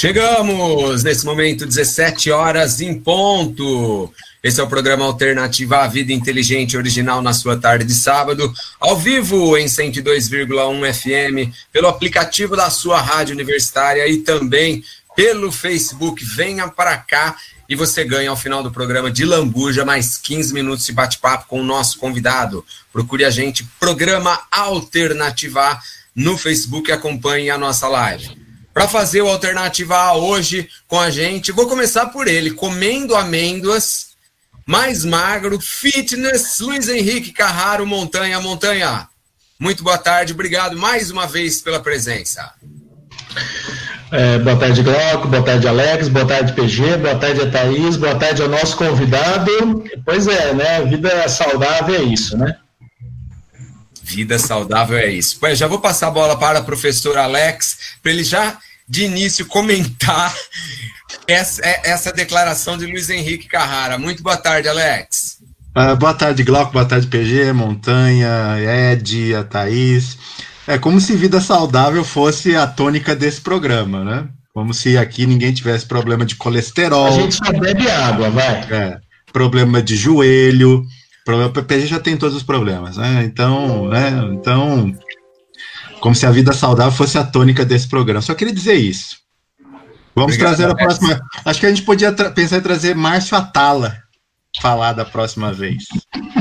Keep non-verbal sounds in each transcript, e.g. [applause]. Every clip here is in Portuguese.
Chegamos nesse momento, 17 horas em ponto. Esse é o programa Alternativa à Vida Inteligente Original na sua tarde de sábado, ao vivo em 102,1 FM, pelo aplicativo da sua rádio universitária e também pelo Facebook. Venha para cá e você ganha ao final do programa de Lambuja mais 15 minutos de bate-papo com o nosso convidado. Procure a gente, Programa Alternativa no Facebook e acompanhe a nossa live. Para fazer o Alternativa A hoje com a gente, vou começar por ele, comendo amêndoas mais magro, fitness, Luiz Henrique Carraro, Montanha, Montanha. Muito boa tarde, obrigado mais uma vez pela presença. É, boa tarde, Glauco, boa tarde, Alex, boa tarde, PG, boa tarde, Thaís, boa tarde ao nosso convidado. Pois é, né? Vida saudável é isso, né? Vida saudável é isso. Pois já vou passar a bola para o professor Alex, para ele já de início comentar essa, é, essa declaração de Luiz Henrique Carrara. Muito boa tarde, Alex. Uh, boa tarde, Glauco. Boa tarde, PG, Montanha, Ed, a Thaís. É como se vida saudável fosse a tônica desse programa, né? Como se aqui ninguém tivesse problema de colesterol. A gente só bebe água, vai. É, problema de joelho. Problema, o PG já tem todos os problemas, né? Então, né? Então, como se a vida saudável fosse a tônica desse programa. Só queria dizer isso. Vamos Obrigado, trazer a Alex. próxima. Acho que a gente podia pensar em trazer Márcio Atala falar da próxima vez.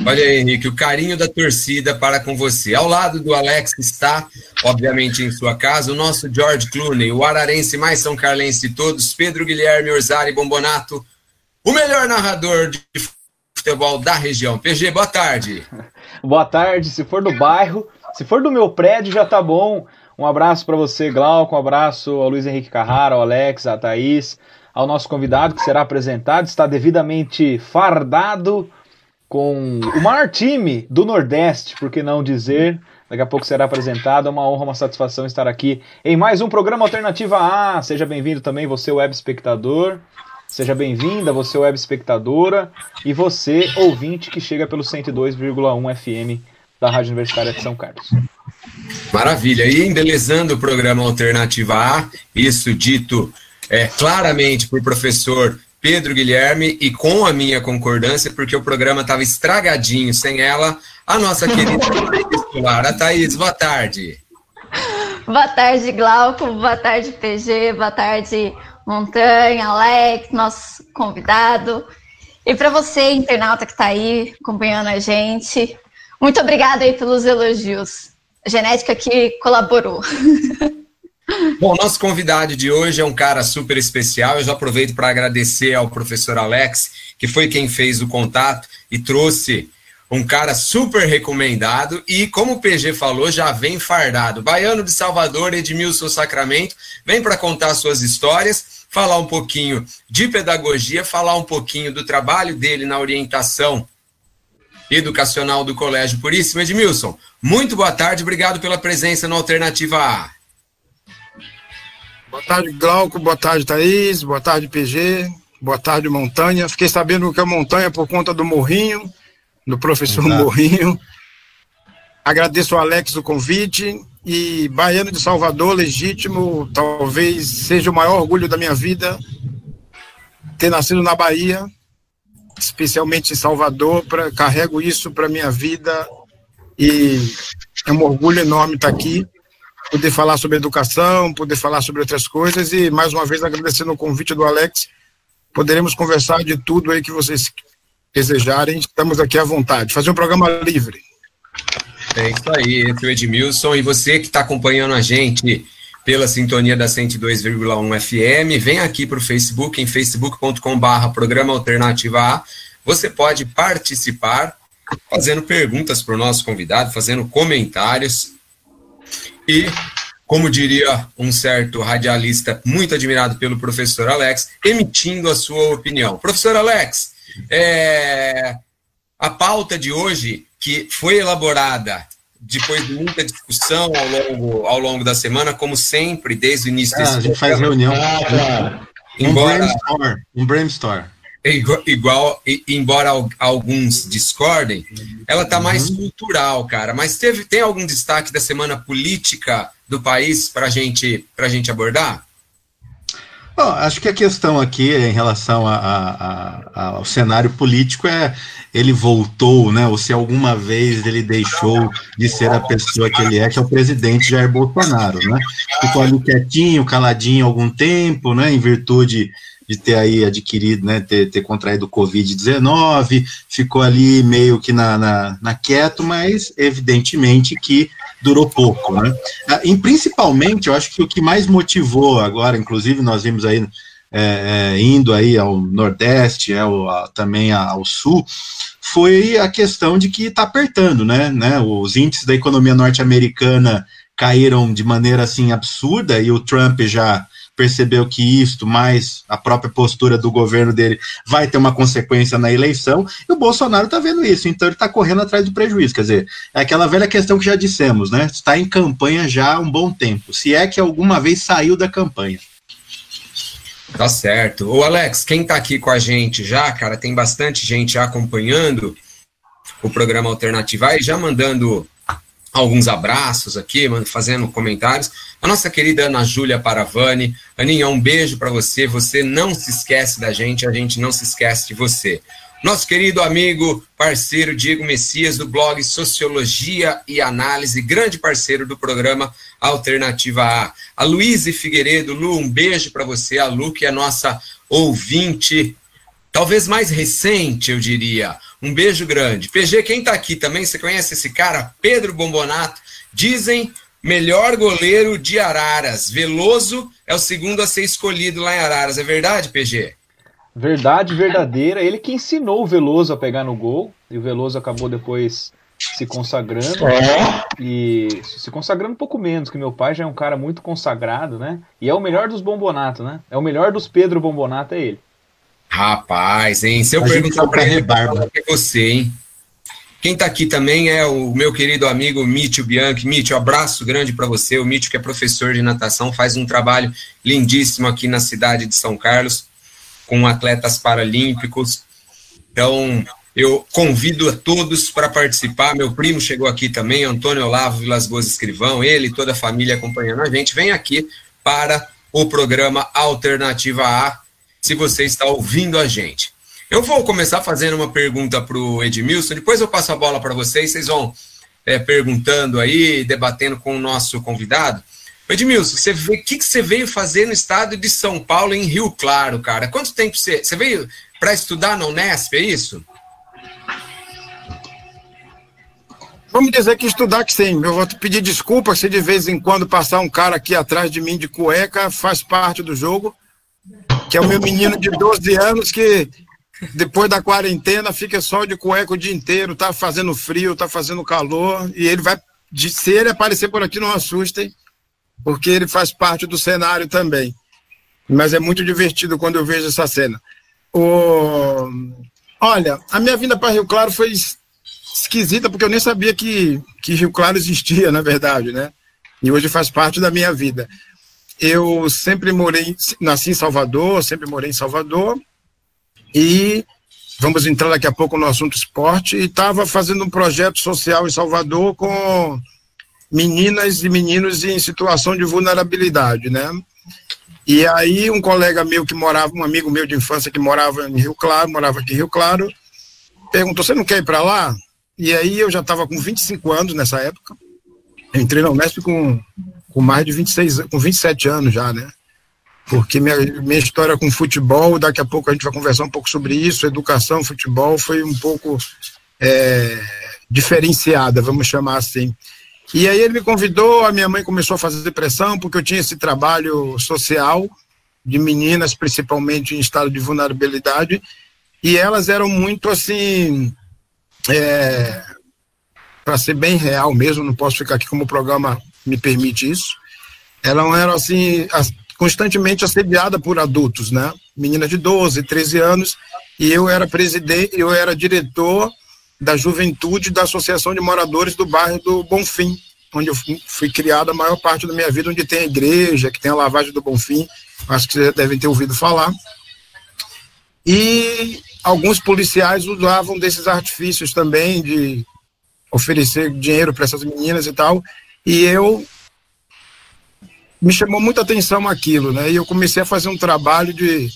Olha aí, Henrique, o carinho da torcida para com você. Ao lado do Alex está, obviamente, em sua casa, o nosso George Clooney, o ararense mais são carlense de todos, Pedro Guilherme Orzari Bombonato, o melhor narrador de futebol da região. PG, boa tarde. [laughs] boa tarde. Se for do bairro, se for do meu prédio, já tá bom. Um abraço para você, Glauco, um abraço ao Luiz Henrique Carrara, ao Alex, à Thaís, ao nosso convidado que será apresentado, está devidamente fardado com o maior time do Nordeste, por que não dizer? Daqui a pouco será apresentado. É uma honra, uma satisfação estar aqui em mais um programa Alternativa A. Seja bem-vindo também, você, web espectador. Seja bem-vinda, você, web espectadora. E você, ouvinte, que chega pelo 102,1 FM da Rádio Universitária de São Carlos. Maravilha. E embelezando o programa Alternativa A, isso dito é, claramente por professor Pedro Guilherme e com a minha concordância, porque o programa estava estragadinho sem ela, a nossa querida [laughs] titular, a Thaís. Boa tarde. Boa tarde, Glauco. Boa tarde, PG. Boa tarde, Montanha, Alex, nosso convidado. E para você, internauta que está aí acompanhando a gente, muito obrigada aí pelos elogios. A genética que colaborou. [laughs] Bom, nosso convidado de hoje é um cara super especial. Eu já aproveito para agradecer ao professor Alex, que foi quem fez o contato e trouxe um cara super recomendado e, como o PG falou, já vem fardado. Baiano de Salvador, Edmilson Sacramento, vem para contar suas histórias, falar um pouquinho de pedagogia, falar um pouquinho do trabalho dele na orientação educacional do Colégio Puríssimo. Edmilson, muito boa tarde, obrigado pela presença no Alternativa A. Boa tarde, Glauco, boa tarde, Thaís, boa tarde, PG, boa tarde, Montanha. Fiquei sabendo que é Montanha por conta do Morrinho, do professor Exato. Morrinho. Agradeço ao Alex o convite e Baiano de Salvador, legítimo, talvez seja o maior orgulho da minha vida ter nascido na Bahia, especialmente em Salvador, pra, carrego isso para minha vida e é um orgulho enorme estar aqui, poder falar sobre educação, poder falar sobre outras coisas e mais uma vez agradecendo o convite do Alex, poderemos conversar de tudo aí que vocês desejarem, estamos aqui à vontade, fazer um programa livre. É isso aí, esse é o Edmilson e você que está acompanhando a gente pela sintonia da 102,1 FM. Vem aqui para o Facebook, em facebook.com/barra Programa Alternativa A. Você pode participar fazendo perguntas para o nosso convidado, fazendo comentários. E, como diria um certo radialista muito admirado pelo professor Alex, emitindo a sua opinião. Professor Alex, é, a pauta de hoje, que foi elaborada depois de muita discussão ao longo, ao longo da semana, como sempre, desde o início ah, desse A gente faz reunião. Ah, claro. Embora, um brainstorm. Um brainstorm. Igual, igual embora alguns discordem, ela está mais uhum. cultural, cara. Mas teve, tem algum destaque da semana política do país para gente, a gente abordar? Bom, acho que a questão aqui em relação a, a, a, ao cenário político é ele voltou, né? Ou se alguma vez ele deixou de ser a pessoa que ele é, que é o presidente Jair Bolsonaro, né? Ficou ali quietinho, caladinho algum tempo, né? Em virtude de ter aí adquirido, né, ter, ter contraído Covid-19, ficou ali meio que na, na, na, quieto, mas evidentemente que durou pouco, né. Ah, e principalmente, eu acho que o que mais motivou agora, inclusive nós vimos aí é, é, indo aí ao Nordeste, é, ao, também ao Sul, foi a questão de que está apertando, né, né, os índices da economia norte-americana caíram de maneira assim absurda e o Trump já percebeu que isto, mais a própria postura do governo dele, vai ter uma consequência na eleição, e o Bolsonaro está vendo isso, então ele está correndo atrás do prejuízo. Quer dizer, é aquela velha questão que já dissemos, né? Está em campanha já há um bom tempo, se é que alguma vez saiu da campanha. Tá certo. O Alex, quem está aqui com a gente já, cara, tem bastante gente acompanhando o programa Alternativa e já mandando alguns abraços aqui, fazendo comentários. A nossa querida Ana Júlia Paravani. Aninha, um beijo para você. Você não se esquece da gente, a gente não se esquece de você. Nosso querido amigo, parceiro Diego Messias, do blog Sociologia e Análise, grande parceiro do programa Alternativa A. A Luíse Figueiredo, Lu, um beijo para você. A Lu, que é nossa ouvinte, talvez mais recente, eu diria. Um beijo grande. PG, quem está aqui também, você conhece esse cara? Pedro Bombonato. Dizem melhor goleiro de Araras. Veloso é o segundo a ser escolhido lá em Araras. É verdade, PG? Verdade verdadeira. Ele que ensinou o Veloso a pegar no gol. E o Veloso acabou depois se consagrando. É. E se consagrando um pouco menos, que meu pai já é um cara muito consagrado, né? E é o melhor dos Bombonato, né? É o melhor dos Pedro Bombonato, é ele. Rapaz, hein? Se eu a perguntar para ele, é você, hein? Quem está aqui também é o meu querido amigo Mítio Bianchi. Mítio, abraço grande para você. O Mítio, que é professor de natação, faz um trabalho lindíssimo aqui na cidade de São Carlos, com atletas paralímpicos. Então, eu convido a todos para participar. Meu primo chegou aqui também, Antônio Olavo Vilas Boas Escrivão, ele e toda a família acompanhando a gente. Vem aqui para o programa Alternativa A se você está ouvindo a gente. Eu vou começar fazendo uma pergunta para o Edmilson, depois eu passo a bola para vocês, vocês vão é, perguntando aí, debatendo com o nosso convidado. Edmilson, você vê, o que, que você veio fazer no estado de São Paulo, em Rio Claro, cara? Quanto tempo você, você veio para estudar na Unesp, é isso? Vamos dizer que estudar que sim. Eu vou te pedir desculpa se de vez em quando passar um cara aqui atrás de mim de cueca, faz parte do jogo que é o meu menino de 12 anos que depois da quarentena fica só de cueca o dia inteiro, tá fazendo frio, tá fazendo calor, e ele vai, se ele aparecer por aqui, não assustem, porque ele faz parte do cenário também. Mas é muito divertido quando eu vejo essa cena. O... Olha, a minha vinda para Rio Claro foi esquisita, porque eu nem sabia que, que Rio Claro existia, [laughs] na verdade, né? E hoje faz parte da minha vida. Eu sempre morei, nasci em Salvador, sempre morei em Salvador e vamos entrar daqui a pouco no assunto esporte e estava fazendo um projeto social em Salvador com meninas e meninos em situação de vulnerabilidade, né? E aí um colega meu que morava, um amigo meu de infância que morava em Rio Claro, morava aqui em Rio Claro, perguntou: "Você não quer ir para lá?" E aí eu já estava com 25 anos nessa época. entrei na Unesp com com mais de 26, com 27 anos já, né? Porque minha, minha história com futebol, daqui a pouco a gente vai conversar um pouco sobre isso, educação, futebol, foi um pouco é, diferenciada, vamos chamar assim. E aí ele me convidou, a minha mãe começou a fazer pressão, porque eu tinha esse trabalho social, de meninas, principalmente em estado de vulnerabilidade, e elas eram muito assim, é, para ser bem real mesmo, não posso ficar aqui como programa me permite isso, ela era assim, constantemente assediada por adultos, né? Menina de 12, 13 anos, e eu era presidente, eu era diretor da juventude da Associação de Moradores do bairro do Bonfim, onde eu fui criado a maior parte da minha vida, onde tem a igreja, que tem a lavagem do Bonfim, acho que vocês devem ter ouvido falar. E alguns policiais usavam desses artifícios também de oferecer dinheiro para essas meninas e tal, e eu me chamou muita atenção aquilo, né? E eu comecei a fazer um trabalho de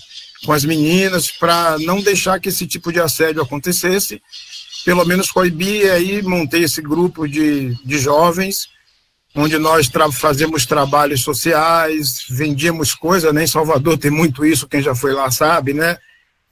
com as meninas para não deixar que esse tipo de assédio acontecesse, pelo menos coibir, e aí montei esse grupo de, de jovens, onde nós tra fazemos trabalhos sociais, vendíamos coisas, né? Em Salvador tem muito isso, quem já foi lá sabe, né?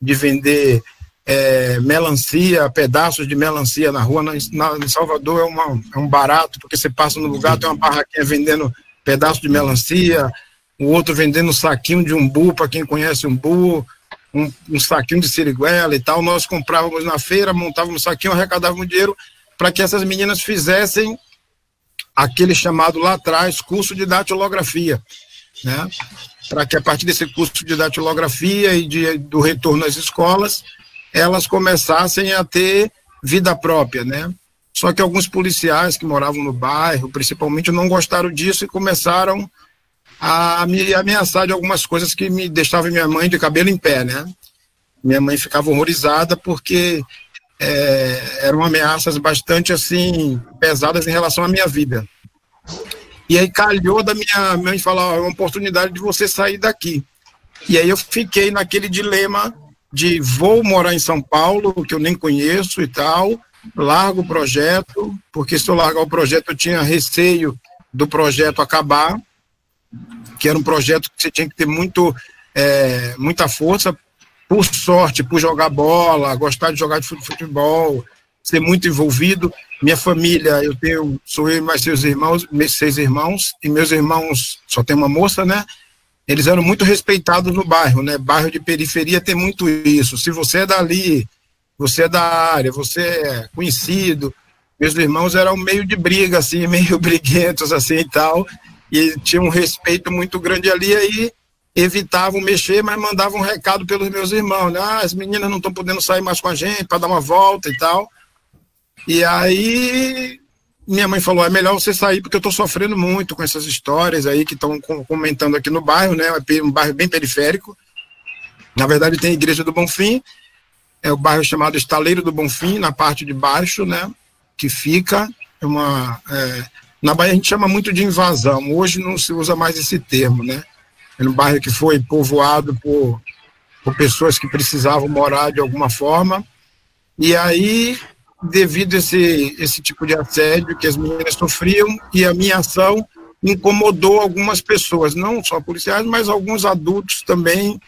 De vender é, melancia, pedaços de melancia na rua. Na, na, em Salvador é, uma, é um barato, porque você passa no lugar, tem uma barraquinha vendendo pedaço de melancia, o outro vendendo um saquinho de umbu, para quem conhece umbu, um, um saquinho de siriguela e tal. Nós comprávamos na feira, montávamos um saquinho, arrecadávamos dinheiro para que essas meninas fizessem aquele chamado lá atrás curso de datilografia, né? Para que a partir desse curso de datilografia e de, do retorno às escolas, elas começassem a ter vida própria, né? Só que alguns policiais que moravam no bairro, principalmente, não gostaram disso e começaram a me ameaçar de algumas coisas que me deixavam minha mãe de cabelo em pé, né? Minha mãe ficava horrorizada porque é, eram ameaças bastante assim pesadas em relação à minha vida. E aí calhou da minha mãe falar, é uma oportunidade de você sair daqui. E aí eu fiquei naquele dilema de vou morar em São Paulo, que eu nem conheço e tal, largo o projeto, porque se eu largar o projeto eu tinha receio do projeto acabar, que era um projeto que você tinha que ter muito, é, muita força, por sorte, por jogar bola, gostar de jogar de futebol, ser muito envolvido. Minha família, eu tenho, sou eu e mais seus irmãos, meus seis irmãos, e meus irmãos, só tem uma moça, né? Eles eram muito respeitados no bairro, né? Bairro de periferia tem muito isso. Se você é dali, você é da área, você é conhecido. Meus irmãos eram meio de briga, assim, [laughs] meio briguentos, assim e tal e tinha um respeito muito grande ali, aí evitavam mexer, mas mandavam um recado pelos meus irmãos, né? Ah, as meninas não estão podendo sair mais com a gente para dar uma volta e tal. E aí minha mãe falou, é melhor você sair porque eu estou sofrendo muito com essas histórias aí que estão comentando aqui no bairro, né? É um bairro bem periférico. Na verdade tem a Igreja do Bonfim, é o bairro chamado Estaleiro do Bonfim, na parte de baixo, né? Que fica uma é, na Bahia a gente chama muito de invasão. Hoje não se usa mais esse termo, né? É um bairro que foi povoado por, por pessoas que precisavam morar de alguma forma. E aí, devido a esse, esse tipo de assédio que as meninas sofriam, e a minha ação incomodou algumas pessoas, não só policiais, mas alguns adultos também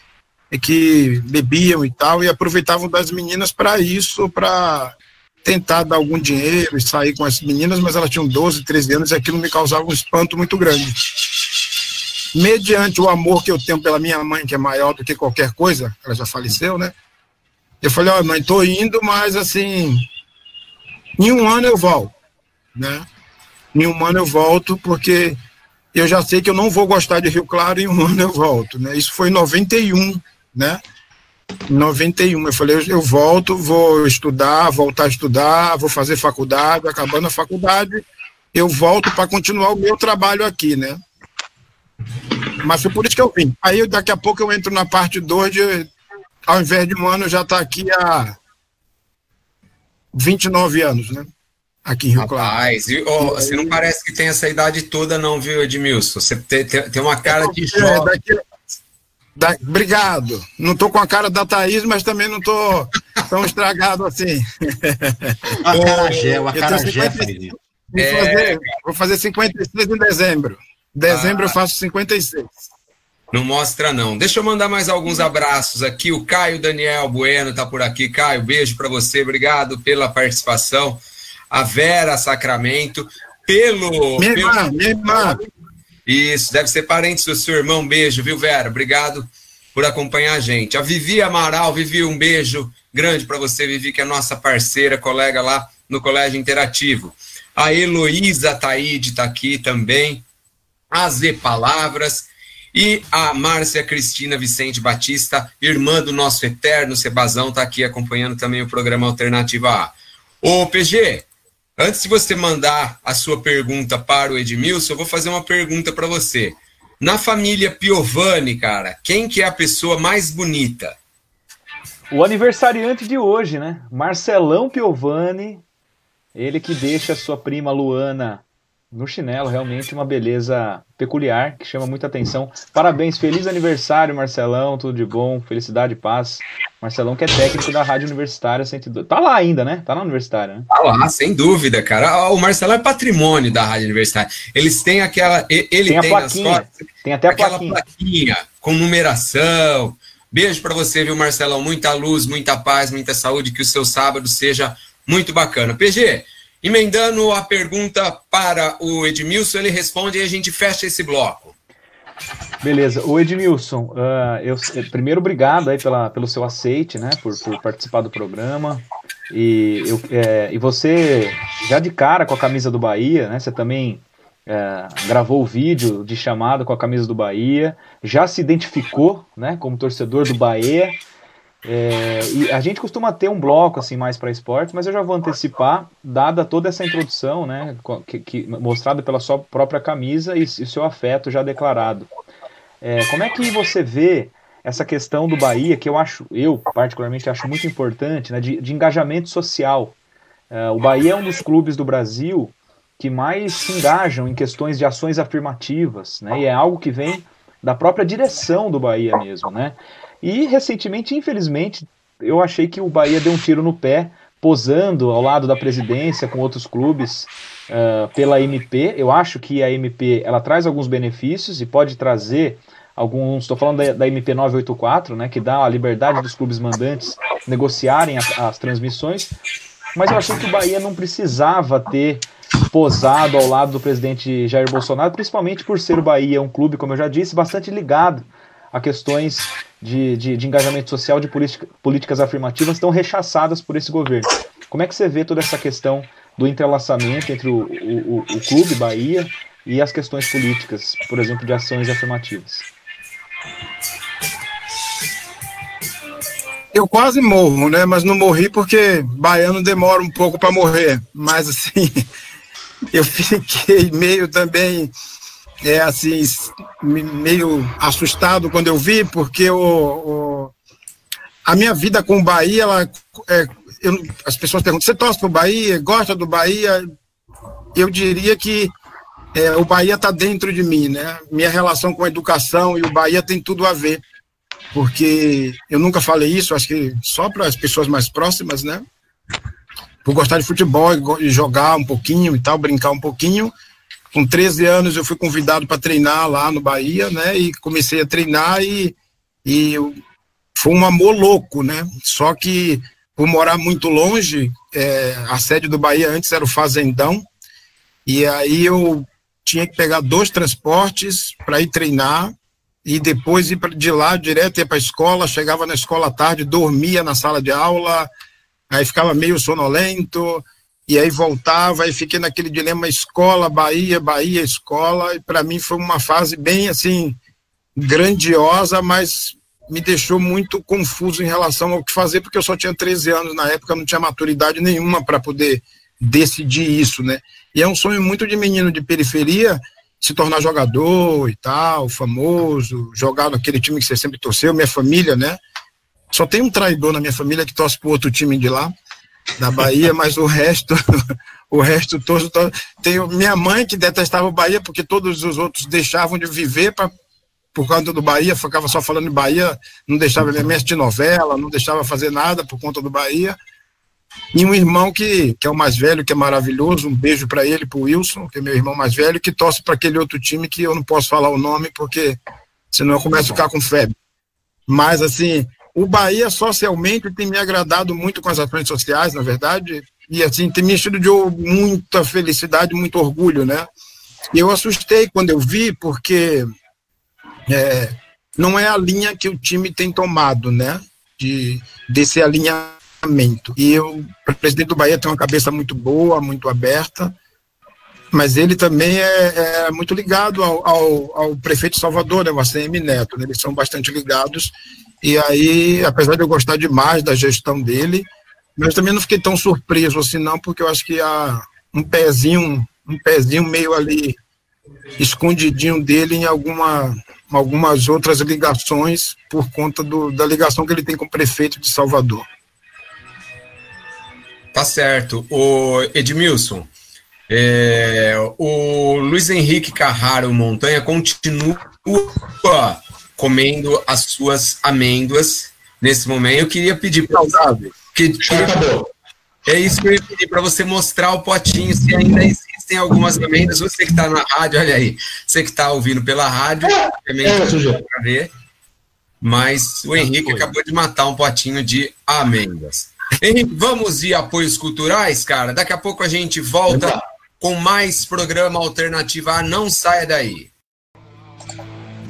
que bebiam e tal, e aproveitavam das meninas para isso, para tentar dar algum dinheiro e sair com as meninas, mas elas tinham 12, 13 anos e aquilo me causava um espanto muito grande. Mediante o amor que eu tenho pela minha mãe, que é maior do que qualquer coisa, ela já faleceu, né? Eu falei, ó, oh, mãe, tô indo, mas assim, em um ano eu volto, né? Em um ano eu volto, porque eu já sei que eu não vou gostar de Rio Claro, em um ano eu volto, né? Isso foi em 91, né? 91. Eu falei, eu volto, vou estudar, voltar a estudar, vou fazer faculdade, acabando a faculdade, eu volto para continuar o meu trabalho aqui, né? Mas foi por isso que eu vim. Aí daqui a pouco eu entro na parte 2 de, ao invés de um ano, já está aqui há 29 anos, né? Aqui em Rio Claro. Rapaz, e, oh, você não parece que tem essa idade toda, não, viu, Edmilson? Você tem, tem, uma cara de é, jovem. Daqui, da, obrigado. Não tô com a cara da Thaís, mas também não tô tão estragado assim. O acarajé, o acarajé, vou, é... fazer, vou fazer 56 em dezembro. Dezembro ah. eu faço 56. Não mostra, não. Deixa eu mandar mais alguns abraços aqui. O Caio Daniel Bueno tá por aqui. Caio, beijo para você. Obrigado pela participação. A Vera Sacramento, pelo. Minha pelo... irmã, minha irmã. Isso, deve ser parente do seu irmão. Beijo, viu, Vera? Obrigado por acompanhar a gente. A Vivi Amaral, Vivi, um beijo grande para você, Vivi, que é nossa parceira, colega lá no Colégio Interativo. A Heloísa Taide está aqui também. A Z Palavras. E a Márcia Cristina Vicente Batista, irmã do nosso eterno Sebazão, está aqui acompanhando também o programa Alternativa A. Ô, PG, Antes de você mandar a sua pergunta para o Edmilson, eu vou fazer uma pergunta para você. Na família Piovani, cara, quem que é a pessoa mais bonita? O aniversariante de hoje, né? Marcelão Piovani, ele que deixa sua prima Luana no chinelo, realmente uma beleza peculiar que chama muita atenção. Parabéns, feliz aniversário, Marcelão, tudo de bom, felicidade e paz. Marcelão que é técnico da Rádio Universitária 102. Tá lá ainda, né? Tá na Universitária, né? Tá lá, sem dúvida, cara. O Marcelão é patrimônio da Rádio Universitária. Eles têm aquela. Ele tem, tem plaquinha. Costas, tem até aquela plaquinha. plaquinha com numeração. Beijo para você, viu, Marcelão? Muita luz, muita paz, muita saúde, que o seu sábado seja muito bacana. PG, emendando a pergunta para o Edmilson, ele responde e a gente fecha esse bloco. Beleza. O Edmilson, uh, eu, primeiro obrigado aí pela, pelo seu aceite, né, por, por participar do programa. E, eu, é, e você, já de cara com a camisa do Bahia, né, você também é, gravou o vídeo de chamada com a camisa do Bahia, já se identificou né, como torcedor do Bahia. É, e a gente costuma ter um bloco assim mais para esportes, mas eu já vou antecipar, dada toda essa introdução, né, que, que mostrada pela sua própria camisa e, e seu afeto já declarado. É, como é que você vê essa questão do Bahia, que eu acho, eu particularmente acho muito importante, né, de, de engajamento social? É, o Bahia é um dos clubes do Brasil que mais se engajam em questões de ações afirmativas, né? E é algo que vem da própria direção do Bahia mesmo, né? E recentemente, infelizmente, eu achei que o Bahia deu um tiro no pé, posando ao lado da presidência com outros clubes uh, pela MP. Eu acho que a MP ela traz alguns benefícios e pode trazer alguns. Estou falando da, da, MP 984, né, que dá a liberdade dos clubes mandantes negociarem as, as transmissões. Mas eu achei que o Bahia não precisava ter posado ao lado do presidente Jair Bolsonaro, principalmente por ser o Bahia um clube, como eu já disse, bastante ligado a questões de, de, de engajamento social, de política, políticas afirmativas tão rechaçadas por esse governo. Como é que você vê toda essa questão do entrelaçamento entre o, o, o clube Bahia e as questões políticas, por exemplo, de ações afirmativas? Eu quase morro, né? Mas não morri porque baiano demora um pouco para morrer. Mas assim, [laughs] eu fiquei meio também, é assim, meio assustado quando eu vi, porque o, o a minha vida com o Bahia, ela, é, eu, as pessoas perguntam, você torce para o Bahia, gosta do Bahia? Eu diria que é, o Bahia está dentro de mim, né? Minha relação com a educação e o Bahia tem tudo a ver, porque eu nunca falei isso, acho que só para as pessoas mais próximas, né? por gostar de futebol e jogar um pouquinho e tal, brincar um pouquinho. Com 13 anos eu fui convidado para treinar lá no Bahia, né? E comecei a treinar e, e foi um amor louco, né? Só que por morar muito longe, é, a sede do Bahia antes era o Fazendão, e aí eu tinha que pegar dois transportes para ir treinar e depois ir de lá direto ir para a escola. Chegava na escola à tarde, dormia na sala de aula, aí ficava meio sonolento, e aí voltava, e fiquei naquele dilema escola, Bahia, Bahia, escola, e para mim foi uma fase bem assim, grandiosa, mas me deixou muito confuso em relação ao que fazer, porque eu só tinha 13 anos na época, não tinha maturidade nenhuma para poder decidir isso, né? E é um sonho muito de menino de periferia se tornar jogador e tal, famoso, jogar naquele time que você sempre torceu, minha família, né? Só tem um traidor na minha família que torce pro outro time de lá, da Bahia, mas o resto, [laughs] o resto todo, todo. Tem minha mãe que detestava o Bahia porque todos os outros deixavam de viver pra, por conta do Bahia, ficava só falando de Bahia, não deixava me assistir novela, não deixava fazer nada por conta do Bahia. E um irmão que, que é o mais velho, que é maravilhoso, um beijo para ele, para o Wilson, que é meu irmão mais velho, que torce para aquele outro time que eu não posso falar o nome porque senão eu começo a ficar com febre. Mas assim, o Bahia socialmente tem me agradado muito com as ações sociais, na verdade, e assim tem me enchido de muita felicidade, muito orgulho, né? Eu assustei quando eu vi, porque é, não é a linha que o time tem tomado, né? De, desse alinhamento. E eu, o presidente do Bahia tem uma cabeça muito boa, muito aberta, mas ele também é, é muito ligado ao, ao, ao, prefeito de Salvador, né, o ACM Neto, né, eles são bastante ligados e aí, apesar de eu gostar demais da gestão dele, mas também não fiquei tão surpreso assim, não, porque eu acho que há um pezinho, um pezinho meio ali escondidinho dele em alguma, algumas outras ligações por conta do, da ligação que ele tem com o prefeito de Salvador. Tá certo. O Edmilson, É, o Luiz Henrique Carraro Montanha continua comendo as suas amêndoas nesse momento. Eu queria pedir para que, que é isso que eu ia pedir para você mostrar o potinho, se ainda existem algumas amêndoas. Você que está na rádio, olha aí, você que está ouvindo pela rádio, obviamente é, para ver. Mas o Henrique acabou de matar um potinho de amêndoas. Henrique, vamos de apoios culturais, cara. Daqui a pouco a gente volta com mais programa Alternativa A. Não saia daí.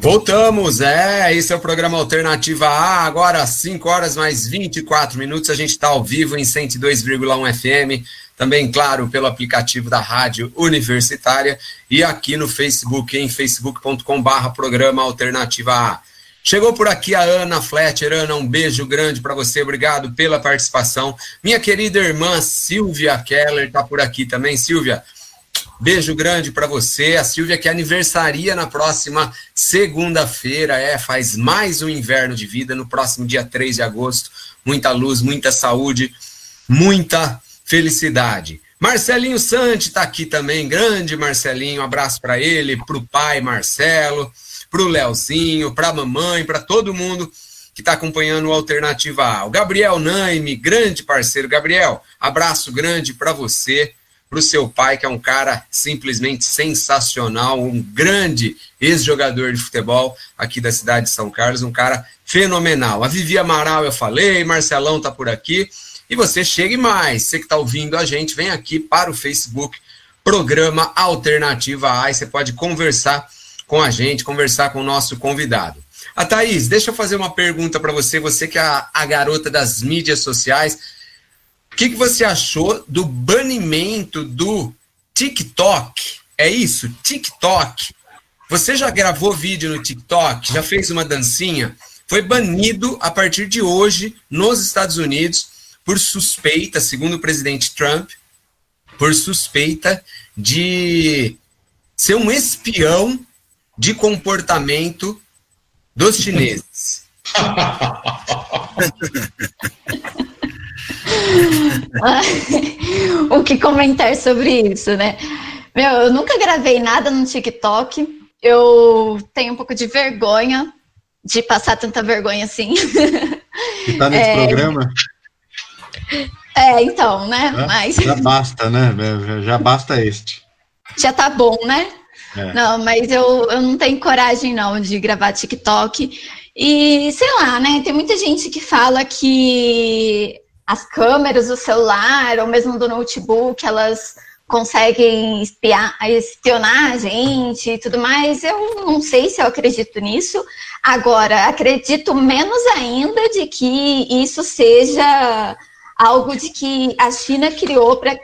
Voltamos, é, esse é o programa Alternativa A, agora 5 horas mais 24 minutos, a gente está ao vivo em 102,1 FM, também, claro, pelo aplicativo da Rádio Universitária e aqui no Facebook, em facebook.com barra programa Alternativa A. Chegou por aqui a Ana Fletcher. Ana, um beijo grande para você, obrigado pela participação. Minha querida irmã Silvia Keller está por aqui também. Silvia, Beijo grande para você. A Silvia que aniversaria na próxima segunda-feira, é, faz mais um inverno de vida no próximo dia 3 de agosto. Muita luz, muita saúde, muita felicidade. Marcelinho Santi está aqui também, grande Marcelinho, um abraço para ele, para o pai Marcelo, para o Leozinho, para a mamãe, para todo mundo que está acompanhando o Alternativa A. O Gabriel Naime, grande parceiro. Gabriel, abraço grande para você para o seu pai, que é um cara simplesmente sensacional, um grande ex-jogador de futebol aqui da cidade de São Carlos, um cara fenomenal. A Vivi Amaral eu falei, Marcelão tá por aqui. E você chegue mais, você que está ouvindo a gente, vem aqui para o Facebook, programa Alternativa A, e você pode conversar com a gente, conversar com o nosso convidado. A Thaís, deixa eu fazer uma pergunta para você, você que é a, a garota das mídias sociais, o que, que você achou do banimento do TikTok? É isso? TikTok. Você já gravou vídeo no TikTok? Já fez uma dancinha? Foi banido a partir de hoje nos Estados Unidos por suspeita, segundo o presidente Trump, por suspeita de ser um espião de comportamento dos chineses. [laughs] [laughs] o que comentar sobre isso, né? Meu, eu nunca gravei nada no TikTok. Eu tenho um pouco de vergonha de passar tanta vergonha assim. E tá nesse [laughs] é... programa? É, então, né? Já, mas... já basta, né? Já basta este. Já tá bom, né? É. Não, mas eu, eu não tenho coragem não de gravar TikTok. E sei lá, né? Tem muita gente que fala que as câmeras do celular ou mesmo do notebook, elas conseguem espiar, espionar a gente e tudo mais. Eu não sei se eu acredito nisso. Agora, acredito menos ainda de que isso seja algo de que a China criou para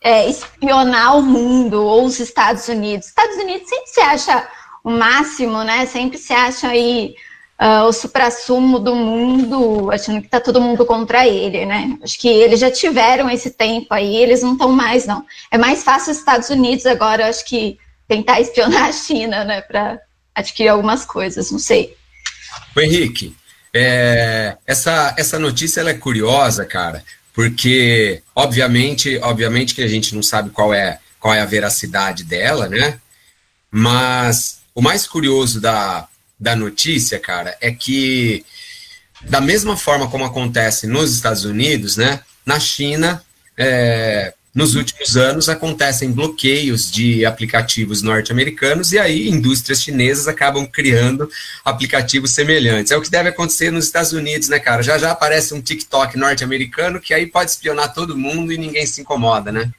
é, espionar o mundo ou os Estados Unidos. Estados Unidos sempre se acha o máximo, né? Sempre se acha aí uh, o suprassumo do mundo, achando que está todo mundo contra ele, né? Acho que eles já tiveram esse tempo aí, eles não estão mais, não. É mais fácil os Estados Unidos agora, acho que tentar [laughs] espionar a China, né, para adquirir algumas coisas, não sei. O Henrique, é, essa, essa notícia ela é curiosa, cara, porque obviamente, obviamente que a gente não sabe qual é qual é a veracidade dela, né? Mas o mais curioso da, da notícia, cara, é que da mesma forma como acontece nos Estados Unidos, né, na China, é, nos últimos anos acontecem bloqueios de aplicativos norte-americanos e aí indústrias chinesas acabam criando aplicativos semelhantes. É o que deve acontecer nos Estados Unidos, né, cara? Já já aparece um TikTok norte-americano que aí pode espionar todo mundo e ninguém se incomoda, né?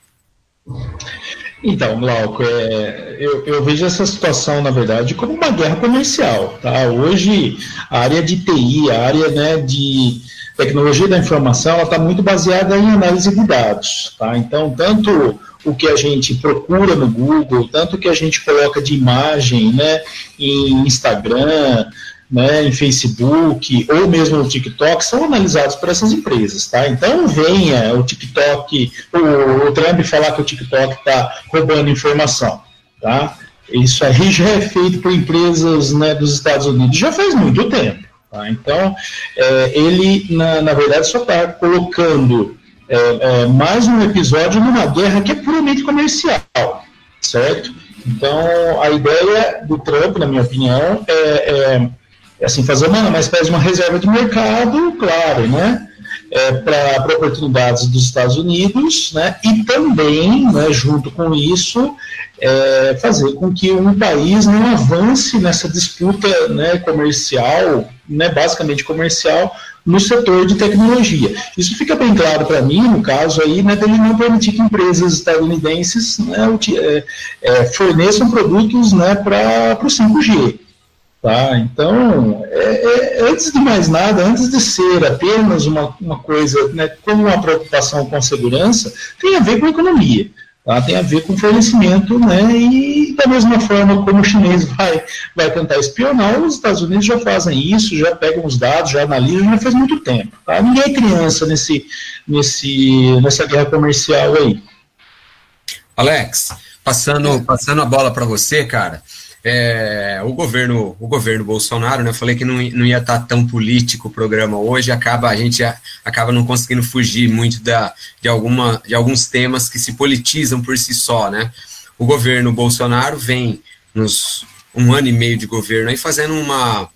Então, Glauco, é, eu, eu, vejo essa situação, na verdade, como uma guerra comercial. Tá? Hoje, a área de TI, a área né, de tecnologia da informação, está muito baseada em análise de dados. Tá? Então, tanto o que a gente procura no Google, tanto o que a gente coloca de imagem né, em Instagram, né, em Facebook ou mesmo no TikTok são analisados por essas empresas, tá? Então venha o TikTok, o, o Trump falar que o TikTok está roubando informação, tá? Isso aí já é feito por empresas né, dos Estados Unidos já faz muito tempo. Tá? Então, é, ele, na, na verdade, só está colocando é, é, mais um episódio numa guerra que é puramente comercial, certo? Então, a ideia do Trump, na minha opinião, é, é, assim, fazer uma, uma espécie de uma reserva de mercado, claro, né? É, para oportunidades dos Estados Unidos, né? E também, né, junto com isso, é, fazer com que um país não avance nessa disputa né, comercial, né, basicamente comercial, no setor de tecnologia. Isso fica bem claro para mim, no caso aí, né, dele não permitir que empresas estadunidenses né, é, é, forneçam produtos né, para o 5G. Tá? Então, é, é, antes de mais nada, antes de ser apenas uma, uma coisa né, como uma preocupação com segurança, tem a ver com economia. Tá? Tem a ver com fornecimento, né? E da mesma forma como o chinês [laughs] vai, vai tentar espionar, os Estados Unidos já fazem isso, já pegam os dados, já analisam, já faz muito tempo. Tá? Ninguém é criança nesse, nesse, nessa guerra comercial aí. Alex, passando, passando a bola para você, cara. É, o governo o governo Bolsonaro, né, eu falei que não, não ia estar tá tão político o programa hoje, acaba a gente acaba não conseguindo fugir muito da, de, alguma, de alguns temas que se politizam por si só, né? O governo Bolsonaro vem nos um ano e meio de governo aí fazendo uma,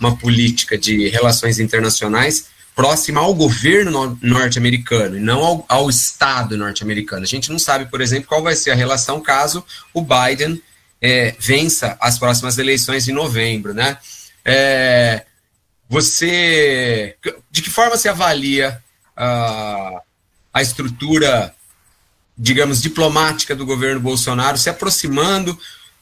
uma política de relações internacionais próxima ao governo norte-americano e não ao, ao Estado norte-americano. A gente não sabe, por exemplo, qual vai ser a relação caso o Biden é, vença as próximas eleições em novembro, né? É, você, de que forma você avalia a, a estrutura, digamos, diplomática do governo Bolsonaro se aproximando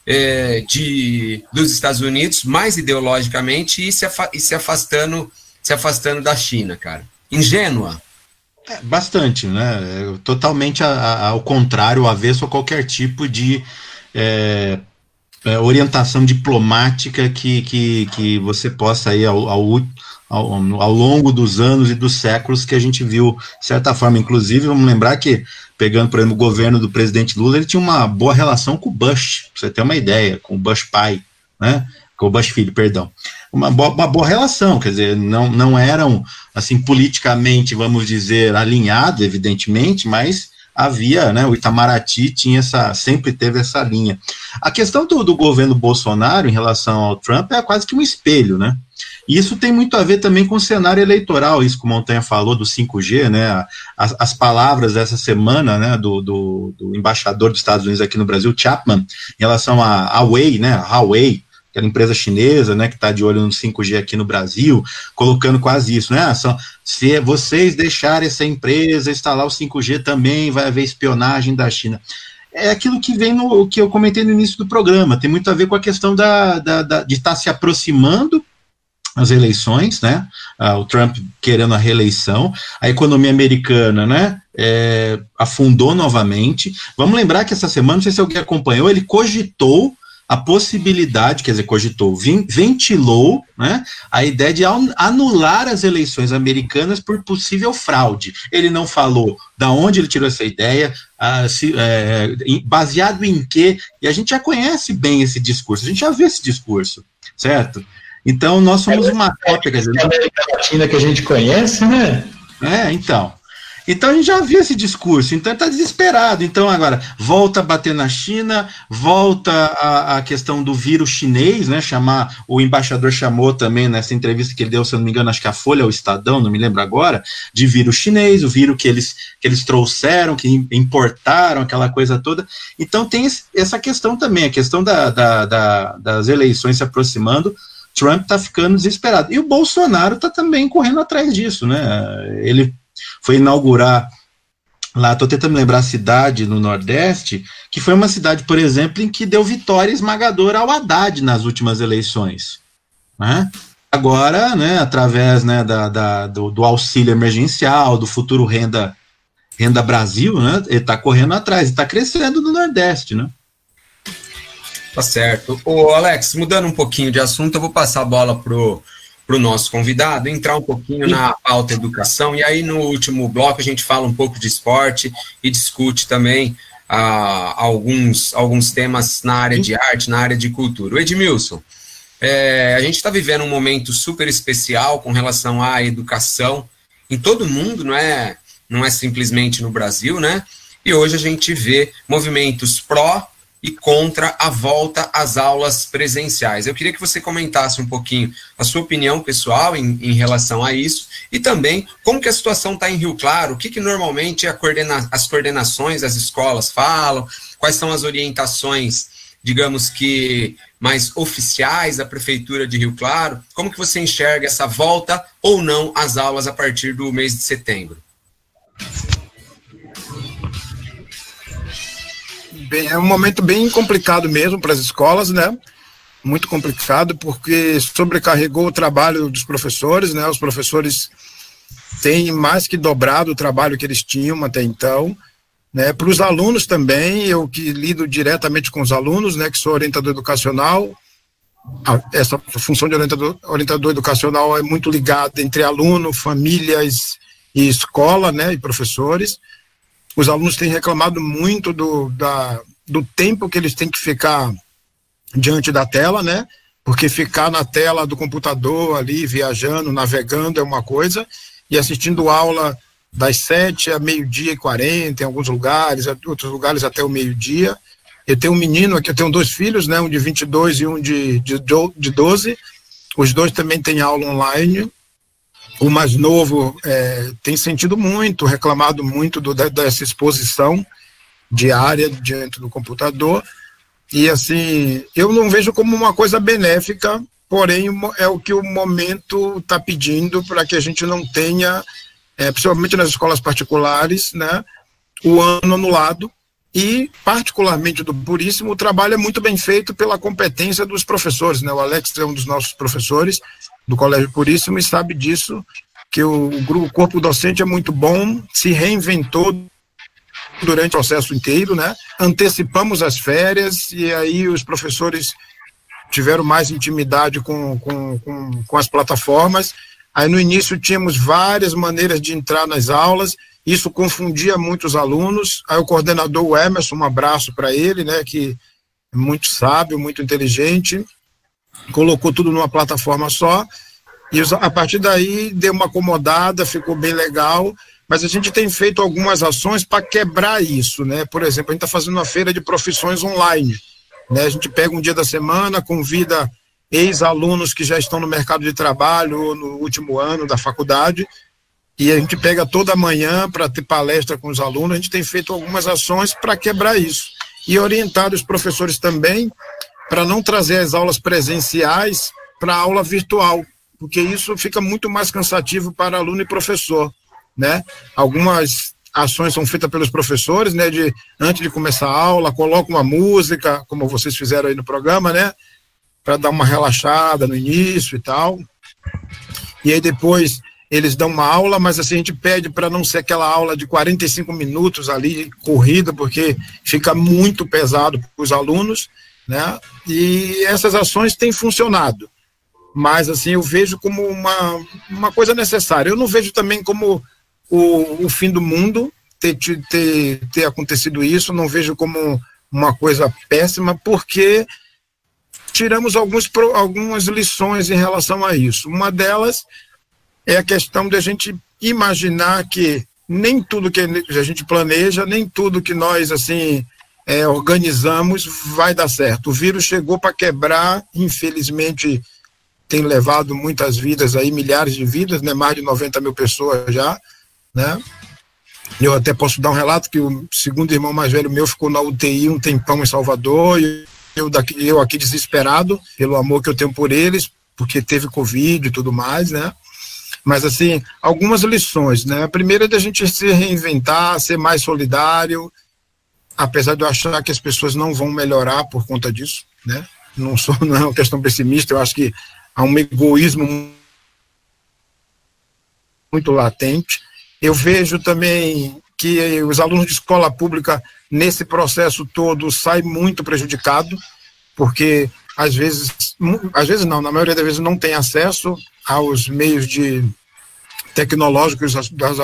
é, de, dos Estados Unidos mais ideologicamente e se, e se afastando se afastando da China, cara? Ingênua? É, bastante, né? É, totalmente a, a, ao contrário, avesso a qualquer tipo de é, é, orientação diplomática que, que, que você possa aí ao, ao, ao, ao, longo dos anos e dos séculos que a gente viu, de certa forma, inclusive, vamos lembrar que, pegando, por exemplo, o governo do presidente Lula, ele tinha uma boa relação com o Bush, pra você ter uma ideia, com o Bush pai, né, com o Bush filho, perdão, uma boa, uma boa relação, quer dizer, não, não eram, assim, politicamente, vamos dizer, alinhados, evidentemente, mas havia, né, o Itamaraty tinha essa, sempre teve essa linha. A questão do, do governo Bolsonaro em relação ao Trump é quase que um espelho, né? E isso tem muito a ver também com o cenário eleitoral, isso que o Montanha falou do 5G, né? As, as palavras dessa semana, né, do, do, do, embaixador dos Estados Unidos aqui no Brasil, Chapman, em relação a Huawei, né, Huawei, aquela empresa chinesa, né, que está de olho no 5G aqui no Brasil, colocando quase isso, né? São, se vocês deixarem essa empresa instalar o 5G também vai haver espionagem da China. É aquilo que vem no que eu comentei no início do programa, tem muito a ver com a questão da, da, da de estar tá se aproximando as eleições, né? Ah, o Trump querendo a reeleição, a economia americana, né? É, afundou novamente. Vamos lembrar que essa semana, não sei se alguém acompanhou, ele cogitou a possibilidade, quer dizer, cogitou, ventilou né, a ideia de anular as eleições americanas por possível fraude. Ele não falou da onde ele tirou essa ideia, se, é, baseado em quê, e a gente já conhece bem esse discurso, a gente já viu esse discurso, certo? Então, nós somos uma cópia. Quer dizer, a América Latina que a gente conhece, né? É, então. Então a gente já viu esse discurso, então está desesperado. Então agora volta a bater na China, volta a, a, questão do vírus chinês, né? Chamar o embaixador chamou também nessa entrevista que ele deu, se eu não me engano, acho que a Folha ou o Estadão, não me lembro agora, de vírus chinês, o vírus que eles que eles trouxeram, que importaram, aquela coisa toda. Então tem essa questão também, a questão da, da, da, das eleições se aproximando. Trump está ficando desesperado. E o Bolsonaro está também correndo atrás disso, né? Ele foi inaugurar lá, estou tentando lembrar a cidade no Nordeste, que foi uma cidade, por exemplo, em que deu vitória esmagadora ao Haddad nas últimas eleições. Né? Agora, né, através né, da, da do, do, auxílio emergencial, do futuro renda, renda Brasil, né, ele está correndo atrás, está crescendo no Nordeste. Né? Tá certo. Ô, Alex, mudando um pouquinho de assunto, eu vou passar a bola pro para o nosso convidado, entrar um pouquinho na pauta educação, e aí no último bloco a gente fala um pouco de esporte e discute também ah, alguns, alguns temas na área de arte, na área de cultura. O Edmilson, é, a gente está vivendo um momento super especial com relação à educação em todo mundo, não é? não é simplesmente no Brasil, né? E hoje a gente vê movimentos pró e contra a volta às aulas presenciais. Eu queria que você comentasse um pouquinho a sua opinião pessoal em, em relação a isso e também como que a situação está em Rio Claro, o que, que normalmente coordena as coordenações das escolas falam, quais são as orientações, digamos que mais oficiais da Prefeitura de Rio Claro, como que você enxerga essa volta ou não às aulas a partir do mês de setembro? Bem, é um momento bem complicado mesmo para as escolas, né? Muito complicado, porque sobrecarregou o trabalho dos professores, né? Os professores têm mais que dobrado o trabalho que eles tinham até então. Né, para os alunos também, eu que lido diretamente com os alunos, né, que sou orientador educacional, essa função de orientador, orientador educacional é muito ligada entre aluno, famílias e escola, né, e professores os alunos têm reclamado muito do, da, do tempo que eles têm que ficar diante da tela, né? Porque ficar na tela do computador ali, viajando, navegando é uma coisa, e assistindo aula das sete a meio-dia e quarenta, em alguns lugares, em outros lugares até o meio-dia. Eu tenho um menino aqui, eu tenho dois filhos, né? Um de 22 e um de, de, de 12. Os dois também têm aula online o mais novo é, tem sentido muito, reclamado muito do, dessa exposição diária diante do computador. E assim, eu não vejo como uma coisa benéfica, porém é o que o momento está pedindo para que a gente não tenha, é, principalmente nas escolas particulares, né, o ano anulado. E, particularmente do Puríssimo, o trabalho é muito bem feito pela competência dos professores. Né? O Alex é um dos nossos professores do Colégio Puríssimo e sabe disso, que o, o corpo docente é muito bom, se reinventou durante o processo inteiro, né? Antecipamos as férias e aí os professores tiveram mais intimidade com, com, com, com as plataformas. Aí no início tínhamos várias maneiras de entrar nas aulas, isso confundia muitos alunos. Aí o coordenador Emerson, um abraço para ele, né, que é muito sábio, muito inteligente, colocou tudo numa plataforma só. E a partir daí deu uma acomodada, ficou bem legal. Mas a gente tem feito algumas ações para quebrar isso, né? Por exemplo, a gente está fazendo uma feira de profissões online. Né? A gente pega um dia da semana, convida ex-alunos que já estão no mercado de trabalho no último ano da faculdade, e a gente pega toda manhã para ter palestra com os alunos. A gente tem feito algumas ações para quebrar isso e orientar os professores também para não trazer as aulas presenciais para a aula virtual, porque isso fica muito mais cansativo para aluno e professor, né? Algumas ações são feitas pelos professores, né? De antes de começar a aula, coloca uma música, como vocês fizeram aí no programa, né? Para dar uma relaxada no início e tal. E aí depois eles dão uma aula, mas assim a gente pede para não ser aquela aula de 45 minutos ali corrida, porque fica muito pesado para os alunos, né? E essas ações têm funcionado mas assim eu vejo como uma, uma coisa necessária. Eu não vejo também como o, o fim do mundo ter, ter, ter acontecido isso, não vejo como uma coisa péssima, porque tiramos alguns, algumas lições em relação a isso. Uma delas é a questão de a gente imaginar que nem tudo que a gente planeja, nem tudo que nós assim é, organizamos vai dar certo. O vírus chegou para quebrar, infelizmente, tem levado muitas vidas aí, milhares de vidas, né? Mais de 90 mil pessoas já, né? Eu até posso dar um relato que o segundo irmão mais velho meu ficou na UTI um tempão em Salvador e eu, daqui, eu aqui desesperado pelo amor que eu tenho por eles, porque teve Covid e tudo mais, né? Mas, assim, algumas lições, né? A primeira é da gente se reinventar, ser mais solidário, apesar de eu achar que as pessoas não vão melhorar por conta disso, né? Não, sou, [laughs] não é uma questão pessimista, eu acho que há um egoísmo muito latente. Eu vejo também que os alunos de escola pública, nesse processo todo, saem muito prejudicados, porque às vezes, às vezes não, na maioria das vezes não tem acesso aos meios de tecnológicos das,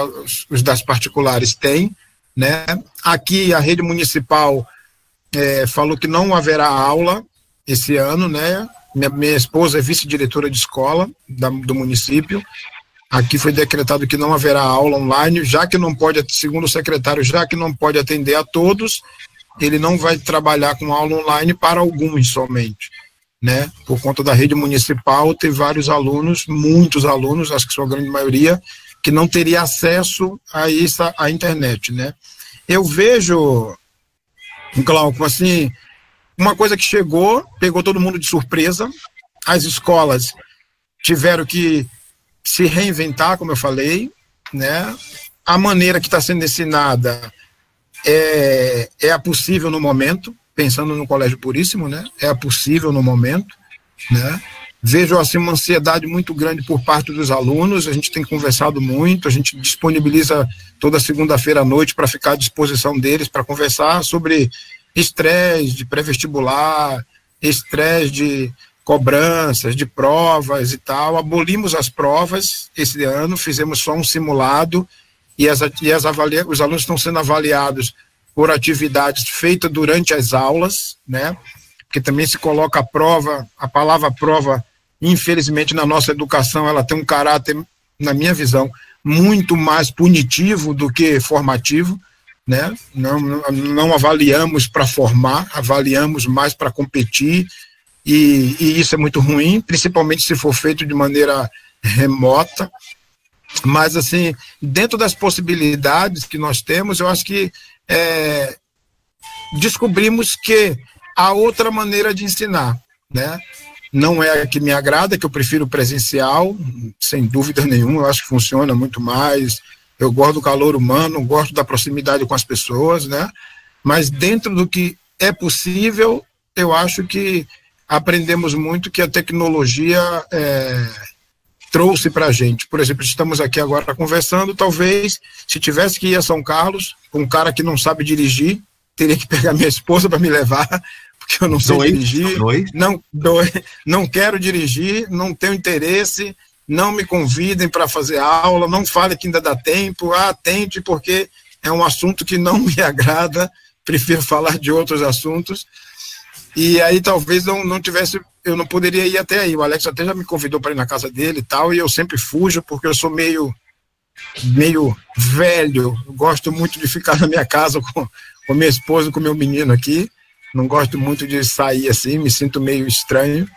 os das particulares têm, né? Aqui a rede municipal é, falou que não haverá aula esse ano, né? Minha, minha esposa é vice-diretora de escola da, do município. Aqui foi decretado que não haverá aula online, já que não pode, segundo o secretário, já que não pode atender a todos, ele não vai trabalhar com aula online para alguns somente, né? Por conta da rede municipal, tem vários alunos, muitos alunos, acho que sua grande maioria, que não teria acesso a isso, à internet, né? Eu vejo, Glauco, assim, uma coisa que chegou, pegou todo mundo de surpresa, as escolas tiveram que se reinventar, como eu falei, né? A maneira que está sendo ensinada é, é a possível no momento, pensando no Colégio Puríssimo, né? É possível no momento, né? Vejo assim uma ansiedade muito grande por parte dos alunos. A gente tem conversado muito, a gente disponibiliza toda segunda-feira à noite para ficar à disposição deles para conversar sobre estresse de pré-vestibular, estresse de cobranças de provas e tal. Abolimos as provas esse ano, fizemos só um simulado e, as, e as avalia, os alunos estão sendo avaliados por atividades feitas durante as aulas, né? Porque também se coloca a prova, a palavra prova, infelizmente na nossa educação, ela tem um caráter, na minha visão, muito mais punitivo do que formativo, né? Não, não avaliamos para formar, avaliamos mais para competir e, e isso é muito ruim, principalmente se for feito de maneira remota. Mas, assim, dentro das possibilidades que nós temos, eu acho que é, descobrimos que há outra maneira de ensinar, né? Não é a que me agrada, que eu prefiro presencial, sem dúvida nenhuma, eu acho que funciona muito mais. Eu gosto do calor humano, gosto da proximidade com as pessoas, né? Mas dentro do que é possível, eu acho que aprendemos muito que a tecnologia é, trouxe para a gente. Por exemplo, estamos aqui agora conversando, talvez, se tivesse que ir a São Carlos, um cara que não sabe dirigir, teria que pegar minha esposa para me levar, [laughs] porque eu não sei dois, dirigir, dois. Não, dois, não quero dirigir, não tenho interesse, não me convidem para fazer aula, não fale que ainda dá tempo, ah, tente, porque é um assunto que não [laughs] me agrada, prefiro falar de outros assuntos. E aí talvez não, não tivesse, eu não poderia ir até aí. O Alex até já me convidou para ir na casa dele e tal, e eu sempre fujo porque eu sou meio meio velho. Gosto muito de ficar [laughs] na minha casa com, com minha esposa, com meu menino aqui. Não gosto muito de sair assim, me sinto meio estranho.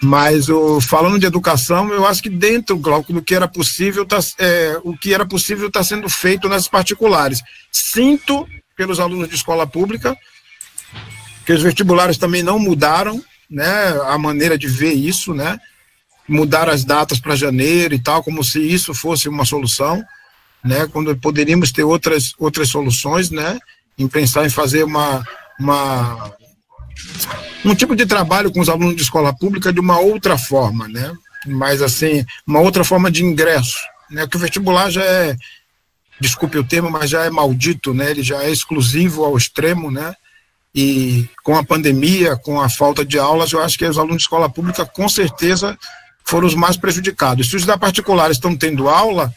Mas o, falando de educação, eu acho que dentro, Glauco, do que era possível, tá, é, o que era possível está sendo feito nas particulares. Sinto pelos alunos de escola pública que os vestibulares também não mudaram, né, a maneira de ver isso, né, mudar as datas para janeiro e tal, como se isso fosse uma solução, né, quando poderíamos ter outras outras soluções, né, em pensar em fazer uma uma um tipo de trabalho com os alunos de escola pública de uma outra forma, né, mas assim, uma outra forma de ingresso, né, que o vestibular já é desculpe o termo, mas já é maldito, né, ele já é exclusivo ao extremo, né, e com a pandemia, com a falta de aulas, eu acho que os alunos de escola pública, com certeza, foram os mais prejudicados. Se os da particular estão tendo aula,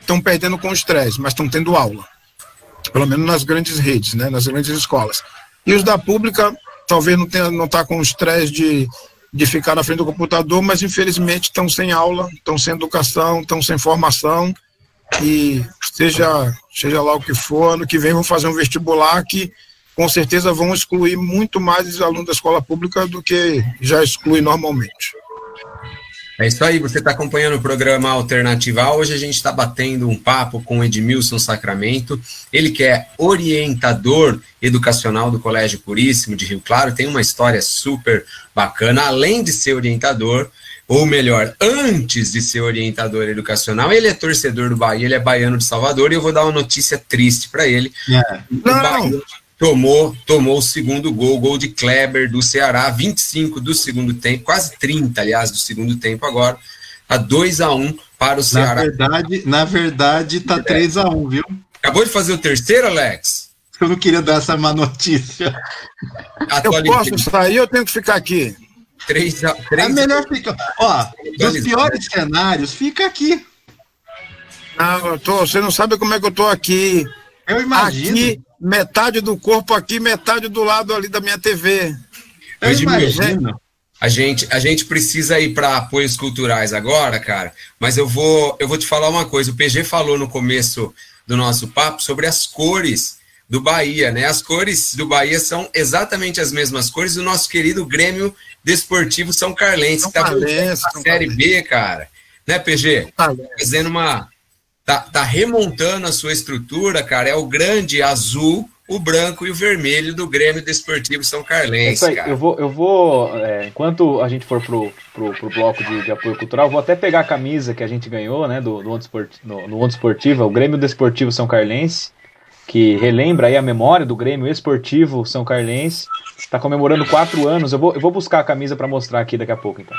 estão perdendo com o estresse, mas estão tendo aula. Pelo menos nas grandes redes, né, nas grandes escolas. E os da pública, talvez não tenha, não está com o estresse de, de ficar na frente do computador, mas infelizmente estão sem aula, estão sem educação, estão sem formação. E seja, seja lá o que for, ano que vem vão fazer um vestibular que com certeza vão excluir muito mais os alunos da escola pública do que já exclui normalmente. É isso aí, você está acompanhando o programa Alternativa. Hoje a gente está batendo um papo com Edmilson Sacramento, ele que é orientador educacional do Colégio Puríssimo de Rio Claro, tem uma história super bacana, além de ser orientador, ou melhor, antes de ser orientador educacional, ele é torcedor do Bahia, ele é baiano de Salvador, e eu vou dar uma notícia triste para ele. É. Não, tomou, tomou o segundo gol, gol de Kleber do Ceará, 25 do segundo tempo, quase 30, aliás, do segundo tempo agora, a 2 a 1 para o Ceará. Na verdade, na verdade tá 3 a 1, viu? Acabou de fazer o terceiro, Alex? Eu não queria dar essa má notícia. Eu posso sair ou tenho que ficar aqui? 3 a 3 É melhor ficar. Ó, dos piores cenários, fica aqui. Não, eu tô, você não sabe como é que eu tô aqui. Eu imagino. Aqui, metade do corpo aqui, metade do lado ali da minha TV. Eu imagino. A gente, a gente precisa ir para apoios culturais agora, cara, mas eu vou, eu vou te falar uma coisa. O PG falou no começo do nosso papo sobre as cores do Bahia, né? As cores do Bahia são exatamente as mesmas cores do nosso querido Grêmio Desportivo São Carlense, São que tá Carlense, na Série B, cara. Né, PG? Fazendo uma. Tá, tá remontando a sua estrutura, cara. É o grande azul o branco e o vermelho do Grêmio Desportivo São Carlense. É aí, eu vou, eu vou é, enquanto a gente for pro, pro, pro bloco de, de, apoio cultural, vou até pegar a camisa que a gente ganhou, né, do, do Onda no, no Onda Esportiva, o Grêmio Desportivo São Carlense, que relembra aí a memória do Grêmio Esportivo São Carlense, está comemorando quatro anos. Eu vou, eu vou buscar a camisa para mostrar aqui daqui a pouco, então.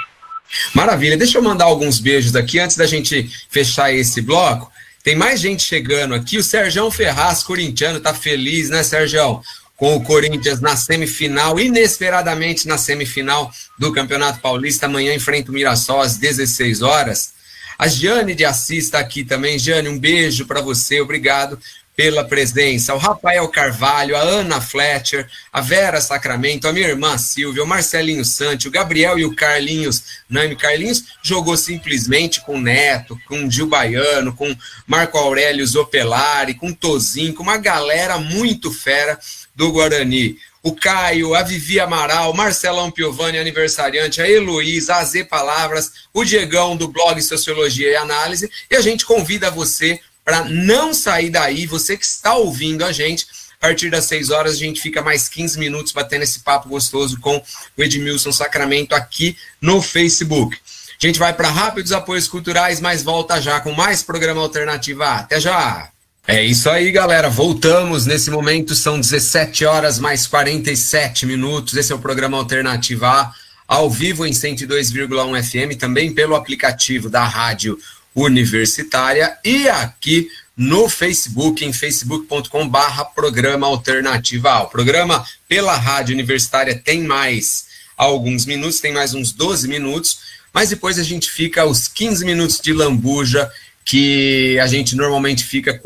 Maravilha, deixa eu mandar alguns beijos aqui antes da gente fechar esse bloco. Tem mais gente chegando aqui. O Serjão Ferraz, corintiano, tá feliz, né, Serjão? Com o Corinthians na semifinal, inesperadamente na semifinal do Campeonato Paulista. Amanhã enfrenta o Mirassol às 16 horas. A Jane de Assis está aqui também. Jane, um beijo para você, obrigado pela presença, o Rafael Carvalho, a Ana Fletcher, a Vera Sacramento, a minha irmã Silvia, o Marcelinho Santi, o Gabriel e o Carlinhos Naime Carlinhos jogou simplesmente com Neto, com Gil Baiano, com Marco Aurélio Zopelari, com Tozinho, com uma galera muito fera do Guarani. O Caio, a Vivi Amaral, Marcelão Piovani, aniversariante, a Heloísa, a Z Palavras, o Diegão do blog Sociologia e Análise, e a gente convida você para não sair daí, você que está ouvindo a gente, a partir das 6 horas a gente fica mais 15 minutos batendo esse papo gostoso com o Edmilson Sacramento aqui no Facebook. A gente vai para rápidos apoios culturais, mas volta já com mais programa Alternativa. Até já! É isso aí, galera. Voltamos nesse momento, são 17 horas mais 47 minutos. Esse é o programa Alternativa A, ao vivo em 102,1 FM, também pelo aplicativo da rádio universitária e aqui no Facebook, em facebook.com barra programa alternativa. O programa pela rádio universitária tem mais alguns minutos, tem mais uns 12 minutos, mas depois a gente fica os 15 minutos de lambuja que a gente normalmente fica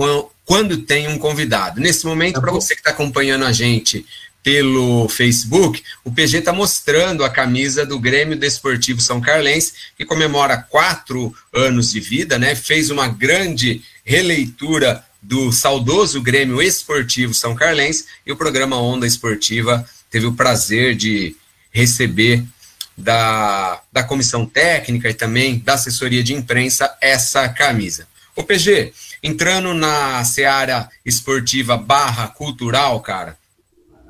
quando tem um convidado. Nesse momento, tá para você que está acompanhando a gente pelo Facebook, o PG está mostrando a camisa do Grêmio Desportivo São Carlense, que comemora quatro anos de vida, né? Fez uma grande releitura do saudoso Grêmio Esportivo São Carlense e o programa Onda Esportiva teve o prazer de receber da, da comissão técnica e também da assessoria de imprensa essa camisa. O PG, entrando na seara esportiva barra cultural, cara,